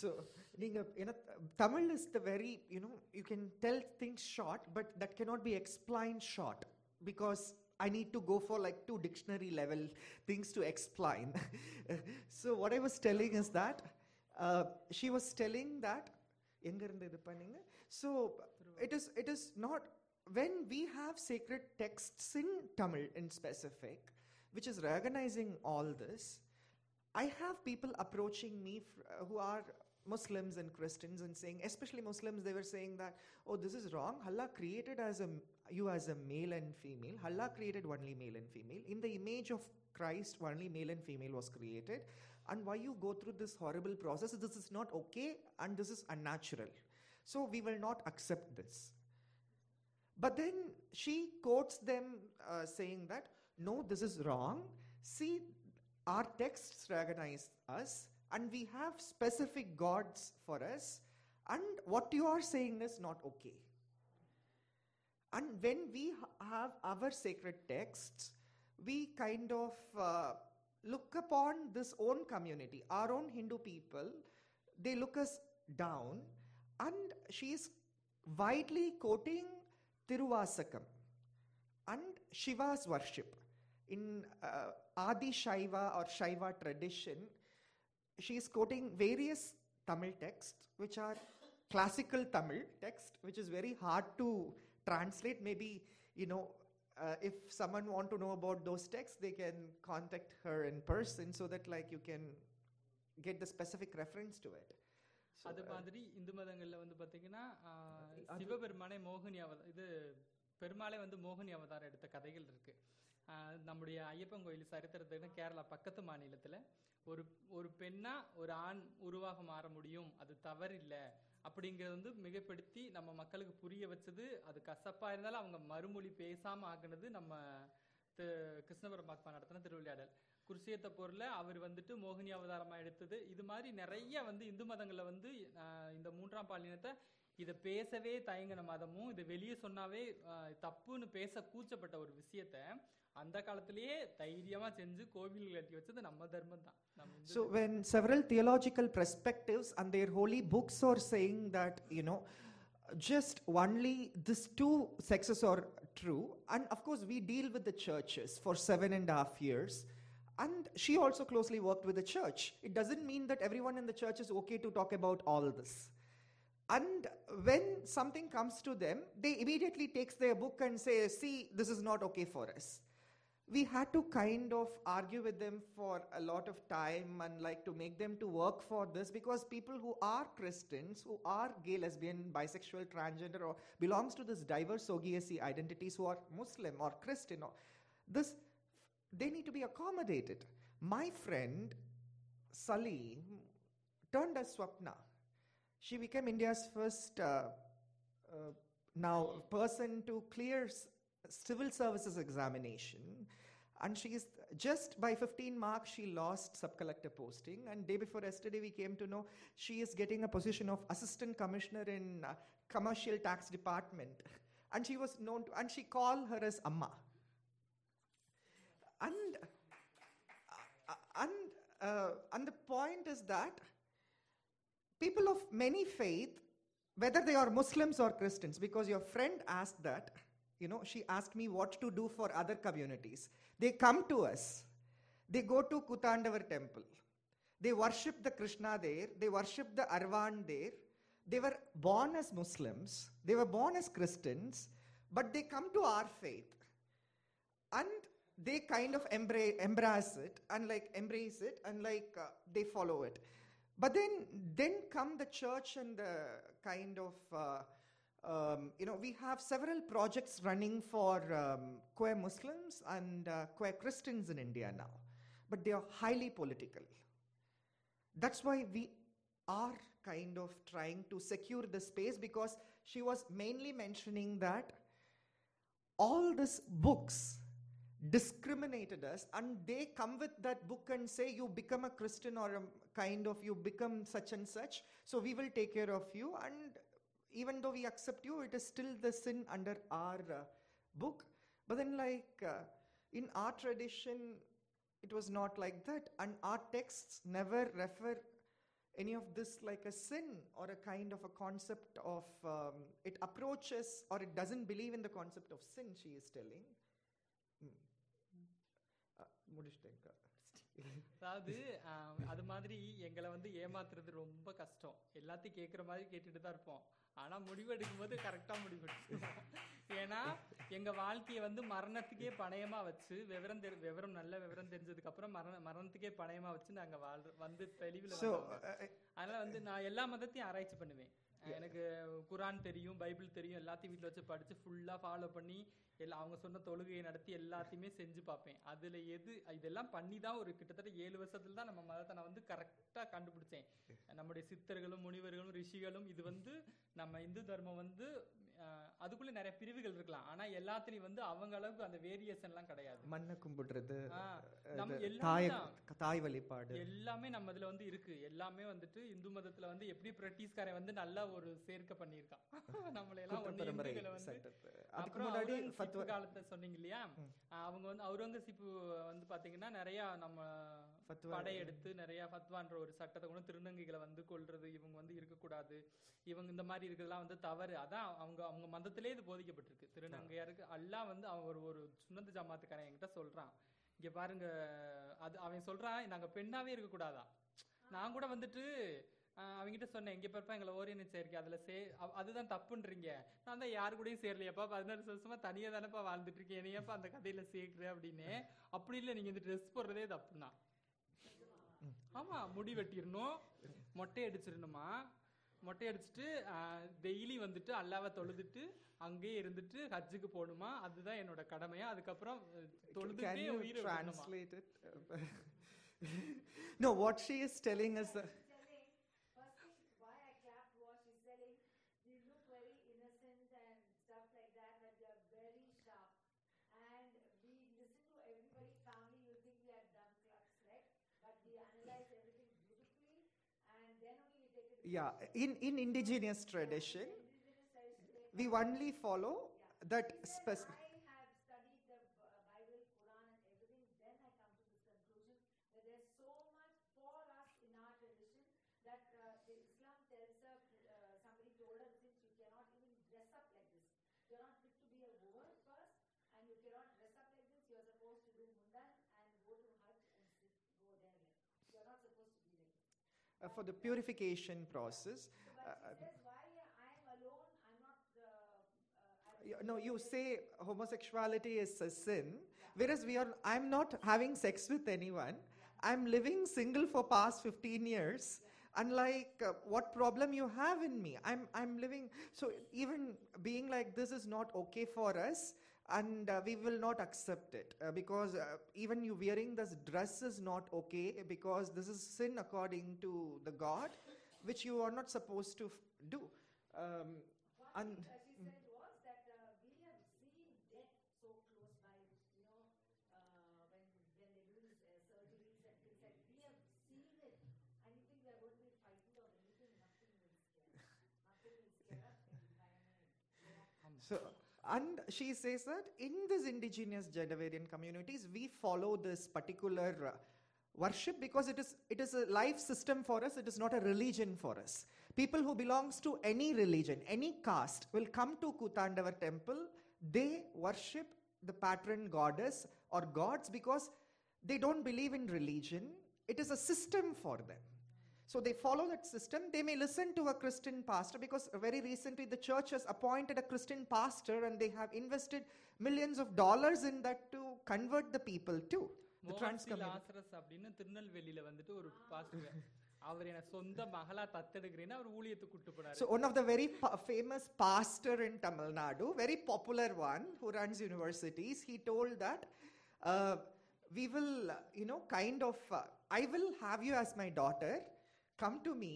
ஸோ நீங்கள் ஏன்னா Tamil is the very you know you can tell things short but that cannot be explained short. Because I need to go for like two dictionary level things to explain. [laughs] so what I was telling is that uh, she was telling that so it is it is not when we have sacred texts in Tamil in specific, which is recognizing all this, I have people approaching me uh, who are Muslims and Christians and saying, especially Muslims, they were saying that, oh, this is wrong. Allah created as a you as a male and female. Allah created only male and female. In the image of Christ, only male and female was created. And why you go through this horrible process? This is not okay and this is unnatural. So we will not accept this. But then she quotes them uh, saying that, no, this is wrong. See, our texts recognize us, and we have specific gods for us, and what you are saying is not okay. And when we have our sacred texts, we kind of uh, look upon this own community, our own Hindu people. They look us down, and she is widely quoting Tiruvasakam and Shiva's worship. In uh, Adi Shaiva or Shaiva tradition, she is quoting various Tamil texts, which are classical Tamil text, which is very hard to translate. Maybe, you know, uh, if someone want to know about those texts, they can contact her in person so that like you can get the specific reference to it.
அது
uh,
மாதிரி இந்து மதங்கள்ல வந்து பாத்தீங்கன்னா சிவபெருமானே மோகினி அவத இது பெருமாளே வந்து மோகினி அவதாரம் எடுத்த கதைகள் இருக்கு நம்முடைய ஐயப்பன் கோயில் சரித்திரத்துக்கு கேரளா பக்கத்து மாநிலத்துல ஒரு ஒரு பெண்ணா ஒரு ஆண் உருவாக மாற முடியும் அது தவறில்ல அப்படிங்கிறது வந்து மிகப்படுத்தி நம்ம மக்களுக்கு புரிய வச்சது. அது கசப்பா இருந்தாலும் அவங்க மறுமொழி பேசாம ஆக்குனது நம்ம கிருஷ்ணபுரம் கிருஷ்ண நடத்தின திருவிளையாடல். குருஷேத்த போர்ல அவர் வந்துட்டு மோகினி அவதாரமா எடுத்தது. இது மாதிரி நிறைய வந்து இந்து மதங்களில் வந்து இந்த மூன்றாம் பாலினத்தை இதை பேசவே தயங்கின மதமும் இதை வெளியே சொன்னாவே தப்புன்னு பேச கூச்சப்பட்ட ஒரு விஷயத்த அந்த காலத்திலேயே தைரியமா செஞ்சு கோவில் கட்டி வச்சது நம்ம தர்மம் தான் நம்ம Hindu
So when several theological perspectives and their holy books are saying that, you know, just only these two sexes are true, and of course we deal with the churches for seven and a half years, and she also closely worked with the church. It doesn't mean that everyone in the church is okay to talk about all this. And when something comes to them, they immediately takes their book and say, "See, this is not okay for us." we had to kind of argue with them for a lot of time and like to make them to work for this because people who are christians who are gay lesbian bisexual transgender or belongs to this diverse SOGIESC identities who are muslim or christian or this they need to be accommodated my friend Sally turned as Swapna. She became India's first uh, uh, now person to clear civil services examination. And she is just by 15 marks, she lost sub collector posting. And day before yesterday, we came to know she is getting a position of assistant commissioner in uh, commercial tax department. And she was known to, and she called her as Amma. And uh, and uh, and the point is that people of many faith whether they are muslims or christians because your friend asked that you know she asked me what to do for other communities. They come to us. They go to kutandavar temple. They worship the krishna there. They worship the Aravan there. They were born as muslims. They were born as christians but they come to our faith. And they kind of embrace, embrace it and like embrace it and like uh, they follow it. But then then come the church and the kind of uh, um, you know we have several projects running for um, queer muslims and uh, queer christians in india now but they are highly political. That's why we are kind of trying to secure the space because she was mainly mentioning that all these books discriminated us and they come with that book and say you become a christian or a kind of you become such and such so we will take care of you. And even though we accept you, it is still the sin under our uh, book. But then, like uh, in our tradition, it was not like that, and our texts never refer any of this like a sin or a kind of a concept of um, it approaches or it doesn't believe in the concept of sin. She is telling. Hmm. Uh, uh?
அதாவது அது மாதிரி எங்களை வந்து ஏமாத்துறது ரொம்ப கஷ்டம். எல்லாத்தையும் கேட்குற மாதிரி கேட்டுட்டு தான் இருப்போம். ஆனா முடிவெடுக்கும் போது கரெக்டா முடிவெடுப்போம் ஏன்னா எங்க வாழ்க்கையை வந்து மரணத்துக்கே பணயமா வச்சு விவரம் தெரி விவரம் நல்ல விவரம் தெரிஞ்சதுக்கு அப்புறம் மரண மரணத்துக்கே பணயமா வச்சு நாங்க வாழ்ற வந்து தெளிவுல அதனால வந்து நான் எல்லா மதத்தையும் ஆராய்ச்சி பண்ணுவேன். எனக்கு குரான் தெரியும் பைபிள் தெரியும் எல்லாத்தையும் வீட்டில் வச்சு படிச்சு ஃபுல்லா ஃபாலோ பண்ணி எல்லா அவங்க சொன்ன தொழுகையை நடத்தி எல்லாத்தையுமே செஞ்சு பார்ப்பேன். அதுல எது இதெல்லாம் பண்ணி தான் ஒரு கிட்டத்தட்ட ஏழு வருஷத்துல தான் நம்ம மதத்தை நான் வந்து கரெக்டா கண்டுபிடிச்சேன். நம்முடைய சித்தர்களும் முனிவர்களும் ரிஷிகளும் இது வந்து நம்ம இந்து தர்மம் வந்து அதுக்குள்ள நிறைய பிரிவுகள் இருக்கலாம். ஆனா எல்லாத்துலயும் வந்து அவங்க அளவுக்கு அந்த வேரியேஷன்லாம் கிடையாது.
மண்ணை கும்பிடுறது
எல்லாமே
தாய் வழிபாடு.
எல்லாமே நம்ம இதுல வந்து இருக்கு. எல்லாமே வந்துட்டு இந்து மதத்துல வந்து எப்படி பிரிட்டிஷ்காரன் வந்து நல்லா ஒரு சேர்க்க பண்ணியிருக்கான். [laughs] நம்மளை எல்லாம் அப்புறம் காலத்தை சொன்னீங்க இல்லையா? அவங்க வந்து அவுரங்கசீப் வந்து பாத்தீங்கன்னா நிறைய நம்ம. படையெடுத்து நிறைய ஃபத்வான்ற ஒரு சட்டத்தை கொண்டு திருநங்கைகளை வந்து கொல்றது இவங்க வந்து இருக்கக்கூடாது. இவங்க இந்த மாதிரி இருக்கிறதுலாம் வந்து தவறு. அதான் அவங்க அவங்க மதத்திலே இது போதிக்கப்பட்டிருக்கு. திருநங்கையாருக்கு எல்லாம் வந்து அவன் ஒரு ஒரு சுண்ணத்து ஜமாத்துக்காரன் என்கிட்ட சொல்றான். இங்க பாருங்க அது அவன் சொல்றான் நாங்க பெண்ணாவே இருக்கக்கூடாதா? நான் கூட வந்துட்டு ஆஹ் அவங்கிட்ட சொன்னேன் இங்க பாருப்பா எங்களை ஓரியன் சேர்க்கை அதுல சே அதுதான் தப்புன்றீங்க. நான் தான் யாரு கூடயும் சேரலையாப்பா பதினாறு வருஷமா தனியா தானேப்பா வாழ்ந்துட்டு இருக்கேன். என்னையப்பா அந்த கதையில சேர்க்குற அப்படின்னு. அப்படி இல்லை நீங்க இந்த ட்ரெஸ் போடுறதே தப்புனா ஆமா முடி வெட்டிடணும். மொட்டை அடிச்சிடணுமா? மொட்டை அடிச்சுட்டு டெய்லி வந்துட்டு அல்லாவை தொழுதுட்டு அங்கேயே இருந்துட்டு ஹஜ்ஜுக்கு போகணுமா? அதுதான் என்னோட கடமையா. அதுக்கப்புறம் தொழுதுட்டே
you
உயிரை [laughs]
no, what she is telling us. Yeah, in, in indigenous tradition, we only follow that specific.
I have studied the B- Bible, Quran, and everything. Then I come to this conclusion that there's so much for us in our tradition that uh, the Islam tells her, uh, somebody told her, since you cannot even dress up like this. You're not fit to be a woman first, and you cannot dress up like this. You're supposed to do mundan and go to Hajj and sit, go there. Like. You're not supposed to be like this.
Uh, for the purification process. Uh,
she says, why I'm alone? I'm not. Uh, uh,
no, you say homosexuality is a sin, whereas we are. I'm not having sex with anyone. I'm living single for past 15 years. Unlike uh, what problem you have in me, I'm I'm living. So even being like this is not okay for us, and uh, we will not accept it uh, because uh, even you wearing this dress is not okay because this is sin according to the God, which you are not supposed to f- do. Um,
One
and
thing that she said was that uh, we have seen death so close by, you know, uh, when when they do these uh, surgeries and things like we have seen it, and you think we are going to be frightened of anything? Nothing will scare. Nothing will scare us. When we finally
So, and she says that in these indigenous Jadavarian communities, we follow this particular uh, worship because it is it is a life system for us. It is not a religion for us. People who belongs to any religion, any caste, will come to Kutandavar temple. They worship the patron goddess or gods because they don't believe in religion. It is a system for them. So they follow that system. They may listen to a Christian pastor because very recently the church has appointed a Christian pastor and they have invested millions of dollars in that to convert the people too. The trans
Mohan C Lazarus அப்படின்னு திருநெல்வேலியில வந்துட்டு ஒரு pastor அவர் என்ன சொந்த மகளா தத்தெடுக்கிறேன்னு அவர் ஊழியத்துக்கு கூட்டு போனாரு
So one of the very pa- famous pastor in Tamil Nadu, very popular one who runs universities, he told that uh, we will, uh, you know, kind of, uh, I will have you as my daughter, come to me,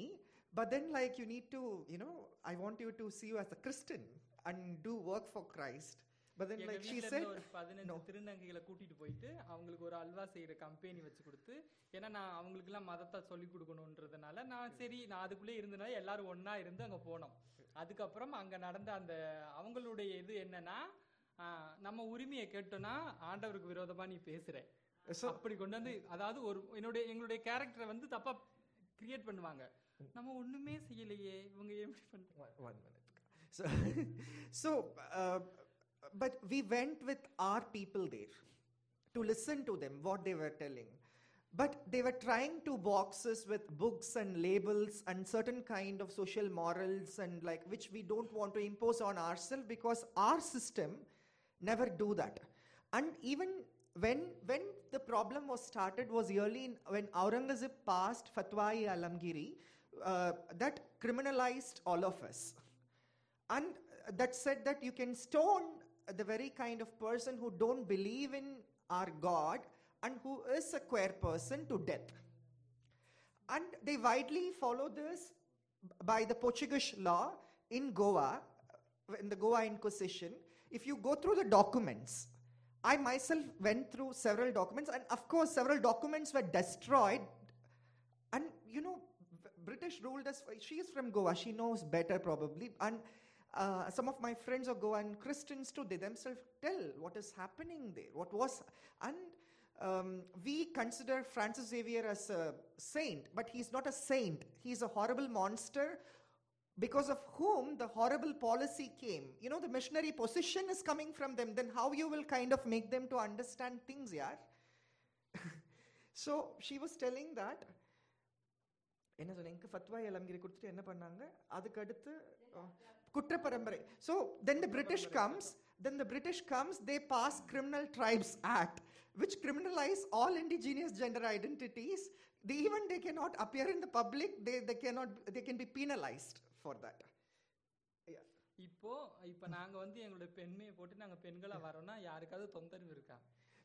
but then like you need to, you know, I want you to see you as a Christian and do work for Christ. But then like she said,
ஒரு பதினஞ்சு
no.
திருநங்கைகளை கூட்டிட்டு போயிட்டு அவங்களுக்கு ஒரு அல்வா செய்யற company வச்சு கொடுத்து ஏன்னா நான் அவங்களுக்கு எல்லாம் மதத்தை சொல்லி கொடுக்கணுன்றதுனால நான் சரி நான் அதுக்குள்ளே இருந்தனால எல்லாரும் ஒண்ணா இருந்து அங்க போனோம் அதுக்கப்புறம் அங்க நடந்த அந்த அவங்களுடைய இது என்னன்னா நம்ம உரிமையை கேட்டோம்னா ஆண்டவருக்கு விரோதமா நீ பேசுற அப்படி கொண்டு வந்து அதாவது ஒரு என்னுடைய எங்களுடைய கேரக்டரை வந்து தப்பா கிரியேட் பண்ணுவாங்க நம்ம ஒண்ணுமே செய்யலையே இவங்க எப்படி பண்றாங்க
one, one minute. So, so uh, but we went with our people there to listen to them, what they were telling. But they were trying to box us with books and labels and certain kind of social morals and like which we don't want to impose on ourselves because our system never do that. And even when when the problem was started was early in, when Aurangzeb passed Fatwa-i Alamgiri uh, that criminalized all of us. And that said that you can stone the very kind of person who don't believe in our God and who is a queer person to death. And they widely follow this by the Portuguese law in Goa. in the Goa Inquisition, if you go through the documents, I myself went through several documents, and of course, several documents were destroyed. And you know, British ruled us. She is from Goa. She knows better, probably. And uh, some of my friends are Goan Christians too. They themselves tell what is happening there. What was and um, we consider Francis Xavier as a saint, but he's not a saint. He's a horrible monster because of whom the horrible policy came. You know, the missionary position is coming from them. Then how you will kind of make them to understand things, yeah? [laughs] so she was telling that என்ன சொன்னேன் எனக்கு ஃபத்வா இளங்கிரி கொடுத்துட்டு என்ன பண்ணாங்க அதுக்கு அடுத்து குற்ற பரம்பரை so then the British comes then the British comes they pass criminal tribes act which criminalize all indigenous gender identities they even they cannot appear in the public they, they cannot they can be penalized for for that
இப்போ இப்போ நாங்க வந்து எங்களுடைய பெண்மையை போட்டு நாங்க பெண்களாக வரோம்னா யாருக்காவது தொந்தரவு இருக்கா?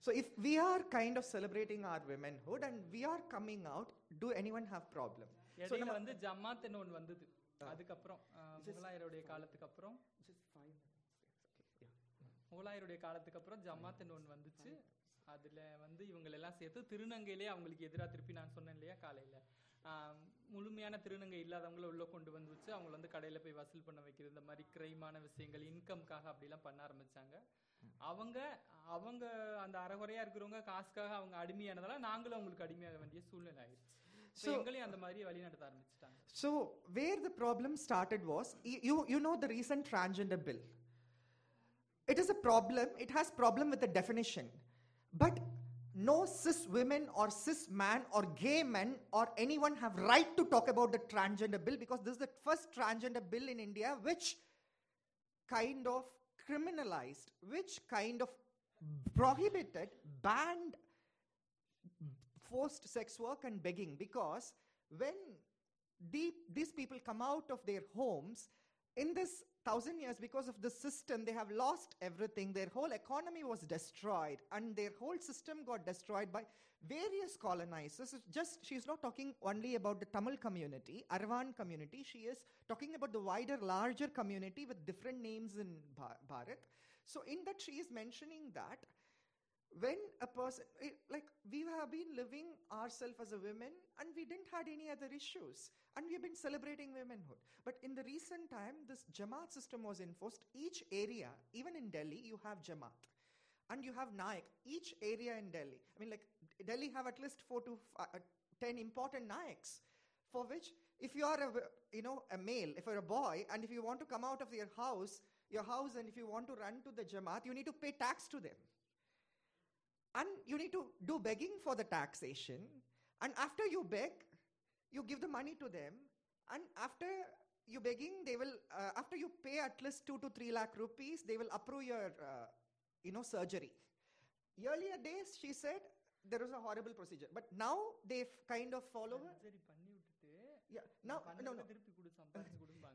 So if we are kind of celebrating our womanhood and we are coming out do any one have problem நம்ம
வந்து ஜமாத்துன்னு ஒன்று வந்தது. அதுக்கப்புறம் முகலாயருடைய காலத்துக்கு அப்புறம். முகலாயருடைய காலத்துக்கு அப்புறம் ஜமாத்துன்னு ஒன்று வந்துச்சு. அதுல வந்து இவங்களெல்லாம் சேர்த்து திருநங்கையிலே அவங்களுக்கு எதிராக திருப்பி நான் சொன்னேன் இல்லையா காலையில். முழுமையான திருநங்கை இல்லாதவங்களை உள்ளே கொண்டு வந்து வச்சு அவங்களை வந்து கடையில் போய் வசூல் பண்ண வைக்கிறது இந்த மாதிரி கிரைமான விஷயங்கள் இன்கம்காக அப்படிலாம் பண்ண ஆரம்பிச்சாங்க. அவங்க அவங்க அந்த அறகுறையாக இருக்கிறவங்க காசுக்காக அவங்க அடிமையானதால நாங்களும் அவங்களுக்கு அடிமையாக வேண்டிய சூழ்நிலை ஆயிடுச்சு.
ஸோ
எங்களையும் அந்த மாதிரி வழிநடத்த ஆரம்பிச்சிட்டாங்க.
So where the problem started was you you know the recent transgender bill it is a problem it has problem with the definition but No cis women or cis man or gay men or anyone have right to talk about the transgender bill because this is the first transgender bill in India which kind of criminalized, which kind of prohibited, banned forced sex work and begging because when the, these people come out of their homes in this thousand years because of the system they have lost everything. Their whole economy was destroyed and their whole system got destroyed by various colonizers. Just she's not talking only about the tamil community arvan community. She is talking about the wider larger community with different names in bharat. So in that she is mentioning that when a person eh, like we have been living ourselves as a women and we didn't had any other issues and we have been celebrating womanhood but in the recent time this jamaat system was enforced. Each area even in delhi you have jamaat and you have naik. Each area in delhi i mean like delhi have at least 4 to f- uh, 10 important naiks for which if you are a you know a male if you're a boy and if you want to come out of your house your house and if you want to run to the jamaat you need to pay tax to them you need to do begging for the taxation. And after you beg, you give the money to them. And after you begging, they will, uh, after you pay at least two to three lakh rupees, they will approve your, uh, you know, surgery. Earlier days, she said, there was a horrible procedure. But now they've kind of follow her. Yeah, now, no, no.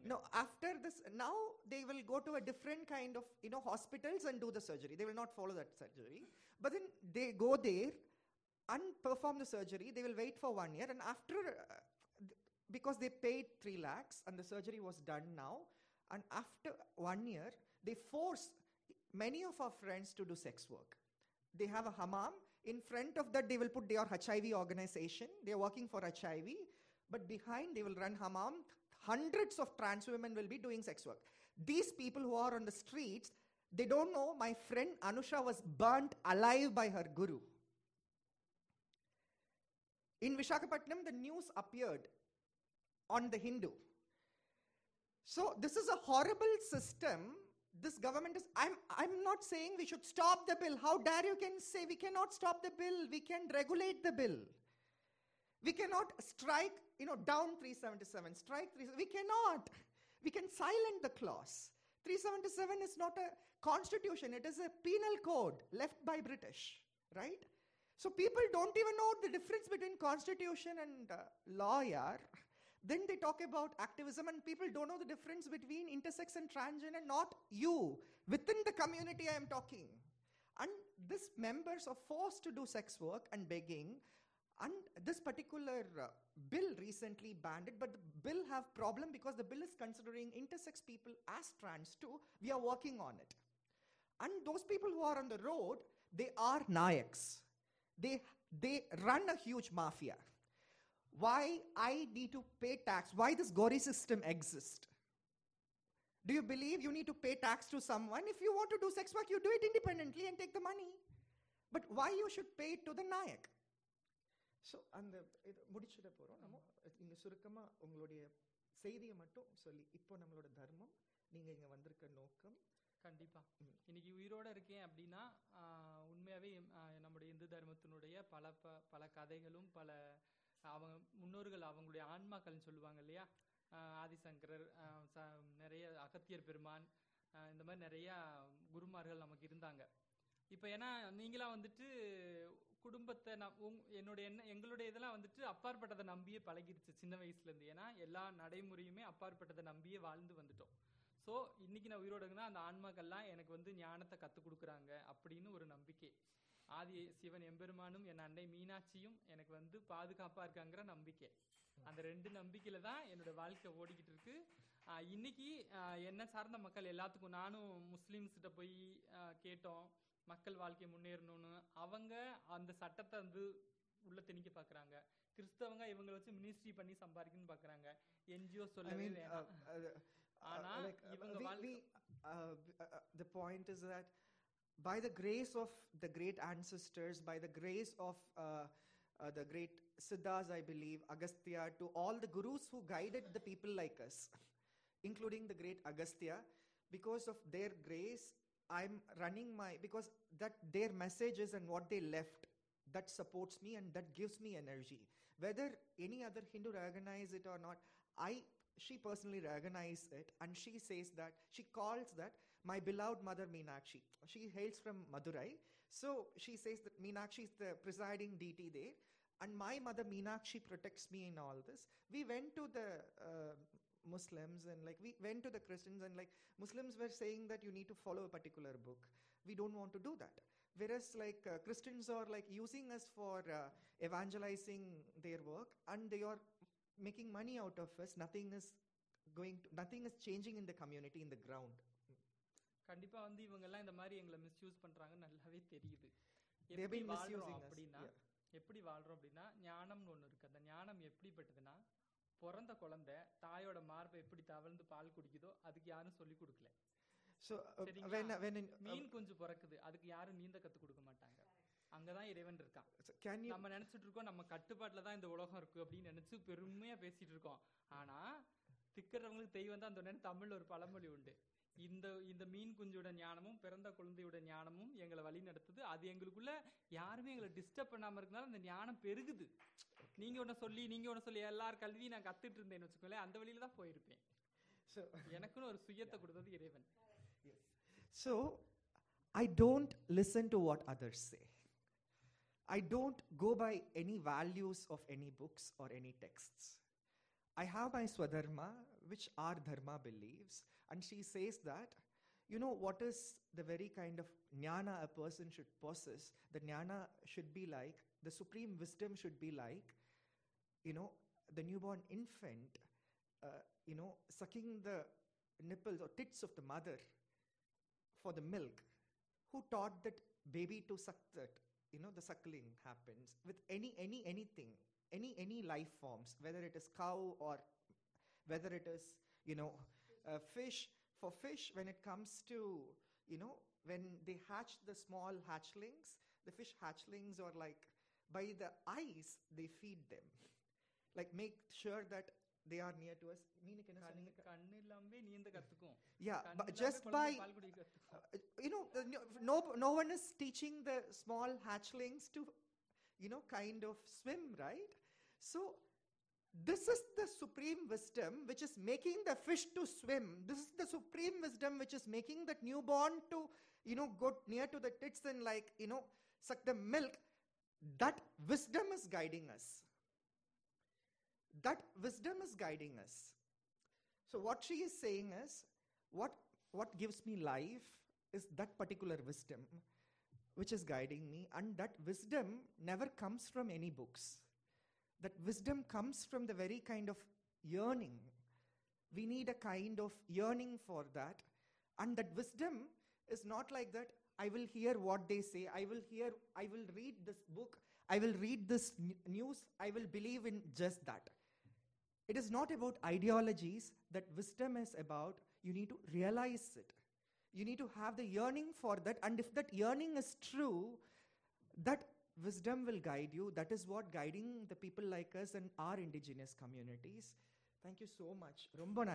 No, after this, now they will go to a different kind of, you know, hospitals and do the surgery. They will not follow that surgery. But then they go there and perform the surgery. They will wait for one year. And after, uh, because they paid 3 lakhs and the surgery was done now, and after one year, they force many of our friends to do sex work. They have a hammam. In front of that, they will put their HIV organization. They are working for HIV. But behind, they will run hammam hundreds of trans women will be doing sex work these people who are on the streets they don't know my friend anusha was burnt alive by her guru in Vishakhapatnam, the news appeared on the Hindu. So this is a horrible system. This government is. I'm. I'm not saying we should stop the bill. How dare you can say we cannot stop the bill? We can regulate the bill. We cannot strike. You know, down 377. Strike 3. We cannot. We can silent the clause. 377 is not a constitution. It is a penal code left by British. Right. So people don't even know the difference between constitution and uh, law, yaar. Then they talk about activism, and people don't know the difference between intersex and transgender. Not you. Within the community, I am talking. And these members are forced to do sex work and begging. And this particular uh, bill recently banned it, but the bill have problem because the bill is considering intersex people as trans too. We are working on it. And those people who are on the road, they are Nayaks. They, they run a huge mafia. Why I need to pay tax? Why this Gori system exists? Do you believe you need to pay tax to someone? If you want to do sex work, you do it independently and take the money. But why you should pay it to the Nayak? So அந்த இது முடிச்சிட போகிறோம் நம்ம இங்கே சுருக்கமாக உங்களுடைய செய்தியை மட்டும் சொல்லி இப்போ நம்மளோட தர்மம் நீங்கள் இங்கே வந்திருக்க நோக்கம்.
கண்டிப்பா.
ம்.
இன்னைக்கு உயிரோட இருக்கேன் அப்படின்னா ஆஹ், நம்முடைய இந்து தர்மத்தினுடைய பல ப- பல கதைகளும் பல அவங்க முன்னோர்கள் அவங்களுடைய ஆன்மாக்கள்னு சொல்லுவாங்க இல்லையா? ஆதிசங்கரர் ச- நிறைய அகத்தியர் பெருமான் இந்த மாதிரி நிறைய குருமார்கள் நமக்கு இருந்தாங்க. இப்போ ஏன்னா நீங்களாம் வந்துட்டு குடும்பத்தை நான் உங் என்னுடைய என்ன எங்களுடைய இதெல்லாம் வந்துட்டு அப்பாற்பட்டதை நம்பியே பழகிடுச்சு சின்ன வயசுல இருந்து ஏன்னா எல்லா நடைமுறையுமே அப்பாற்பட்டதை நம்பியே வாழ்ந்து வந்துட்டோம். ஸோ இன்னைக்கு நான் உயிரோடுங்கன்னா அந்த ஆன்மாக்கள்லாம் எனக்கு வந்து ஞானத்தை கற்றுக் கொடுக்குறாங்க அப்படின்னு ஒரு நம்பிக்கை. ஆதி சிவன் எம்பெருமானும் என் அன்னை மீனாட்சியும் எனக்கு வந்து பாதுகாப்பாக இருக்காங்கிற நம்பிக்கை. அந்த ரெண்டு நம்பிக்கையில தான் என்னோட வாழ்க்கை ஓடிக்கிட்டு இருக்கு. இன்னைக்கு என்ன சார்ந்த மக்கள் எல்லாத்துக்கும் நானும் முஸ்லீம்ஸ்கிட்ட போய் கேட்டோம். மக்கள் வாழ்க்கை முன்னேறணும்னு அவங்க அந்த சட்டத்தை வந்து உள்ள திணிக்க பார்க்கறாங்க கிறிஸ்தவங்க இவங்களை வச்சு மினிஸ்ட்ரி பண்ணி சம்பாதிக்கணும்னு பார்க்கறாங்க என்ஜிஓ
I
சொல்லவே
mean, uh,
வேணாம்
uh, uh,
ஆனா
like, uh,
இவங்க
we-
வாழ்க்கை-
we, uh, b- uh, uh, the point is that by the grace of the great ancestors, by the grace of uh, uh, the great Siddhas, I believe, Agastya, to all the gurus who guided the people like us, [laughs] including the great Agastya, because of their grace, I'm running my, because that their messages and what they left, that supports me and that gives me energy. Whether any other Hindu recognize it or not, I she personally recognizes it and she says that she calls that my beloved mother Meenakshi. She hails from Madurai. So she says that Meenakshi is the presiding deity there. And my mother Meenakshi protects me in all this. We went to the uh, Muslims and like we went to the Christians and like Muslims were saying that you need to follow a particular book. We don't want to do that. Whereas like uh, Christians are like using us for uh, evangelizing their work and they are making money out of us. Nothing is going to, nothing is changing in the community in the ground.
கண்டிப்பா வந்து இவங்க எல்லாம் இந்த மாதிரி எங்களை misuse பண்றாங்கன்னு நல்லாவே தெரியுது எப்படி வாழ்றோம். அப்படின்னா. எப்படி வாழ்றோம் அப்படின்னா ஞானம்னு ஒண்ணு இருக்கு அந்த ஞானம் எப்படிப்பட்டதுன்னா பிறந்த குழந்தை தாயோட மார்பை எப்படி தவழ்ந்து பால் குடிக்குதோ அதுக்கு யாரும் சொல்லி கொடுக்கல.
Uh, in, uh,
மீன் குஞ்சு பிறக்குது அதுக்கு யாரும் நீந்த கத்து கொடுக்க மாட்டாங்க. அங்கதான் இறைவன் இருக்கான். நம்ம நினைச்சிட்டு இருக்கோம் நம்ம கட்டுப்பாட்டுல தான் இந்த உலகம் இருக்கு அப்படின்னு நினைச்சு பெருமையா பேசிட்டு இருக்கோம். ஆனா திக்கிறவங்களுக்கு தெய்வம் தான் அந்த தமிழ்ல ஒரு பழமொழி உண்டு. இந்த இந்த மீன் குஞ்சோட ஞானமும் பிறந்த குழந்தையோட ஞானமும் எங்களை வழி நடத்துது. அது எங்களுக்குள்ள யாருமே எங்களை டிஸ்டர்ப் பண்ணாம இருக்கனால அந்த ஞானம் பெருகுது. நீங்க ஒண்ணு சொல்லி நீங்க ஒண்ணு சொல்லி எல்லார் கல்வி நான் கத்துட்டு இருந்தேன்னு வச்சுக்கோங்களேன் அந்த வழியில தான் போயிருப்பேன்
so
எனக்குன்னு ஒரு சுயத்தை கொடுத்தது இறைவன்
So, I don't listen to what others say. I don't go by any values of any books or any texts. I have my Swadharma, which our Dharma believes, and she says that, you know, what is the very kind of jnana a person should possess? The jnana should be like, the supreme wisdom should be like, you know, the newborn infant, uh, you know, sucking the nipples or tits of the mother for the milk who taught that baby to suck that you know the suckling happens with any any anything any any life forms whether it is cow or whether it is you know uh, fish. For fish when it comes to you know when they hatch the small hatchlings the fish hatchlings are like by the eyes they feed them like make sure that they are near to us மீனுக்கு என்ன
கண்ணு
சொன்னீங்க?
கண்ணு இல்லாம நீந்த கத்துக்கும்
yeah
கண்ணு
but
இல்லாம
just
குழந்தை
by
பால் குடிக்க கத்துக்கும்
uh, you know, the no, no, no one is teaching the small hatchlings to, you know, kind of swim, right? So, this is the supreme wisdom which is making the fish to swim. This is the supreme wisdom which is making that newborn to, you know, go near to the tits and, like, you know, suck the milk. That wisdom is guiding us. That wisdom is guiding us. So, what she is saying is, what what gives me life is that particular wisdom which is guiding me and that wisdom never comes from any books that wisdom comes from the very kind of yearning. We need a kind of yearning for that. And that wisdom is not like that. I will hear what they say. I will hear, I will read this book. I will read this news. I will believe in just that. It is not about ideologies that wisdom is about. You need to realize it. You need to have the yearning for that. And if that yearning is true, that wisdom will guide you. That is what guiding the people like us and our indigenous communities. Thank you so much. Rumba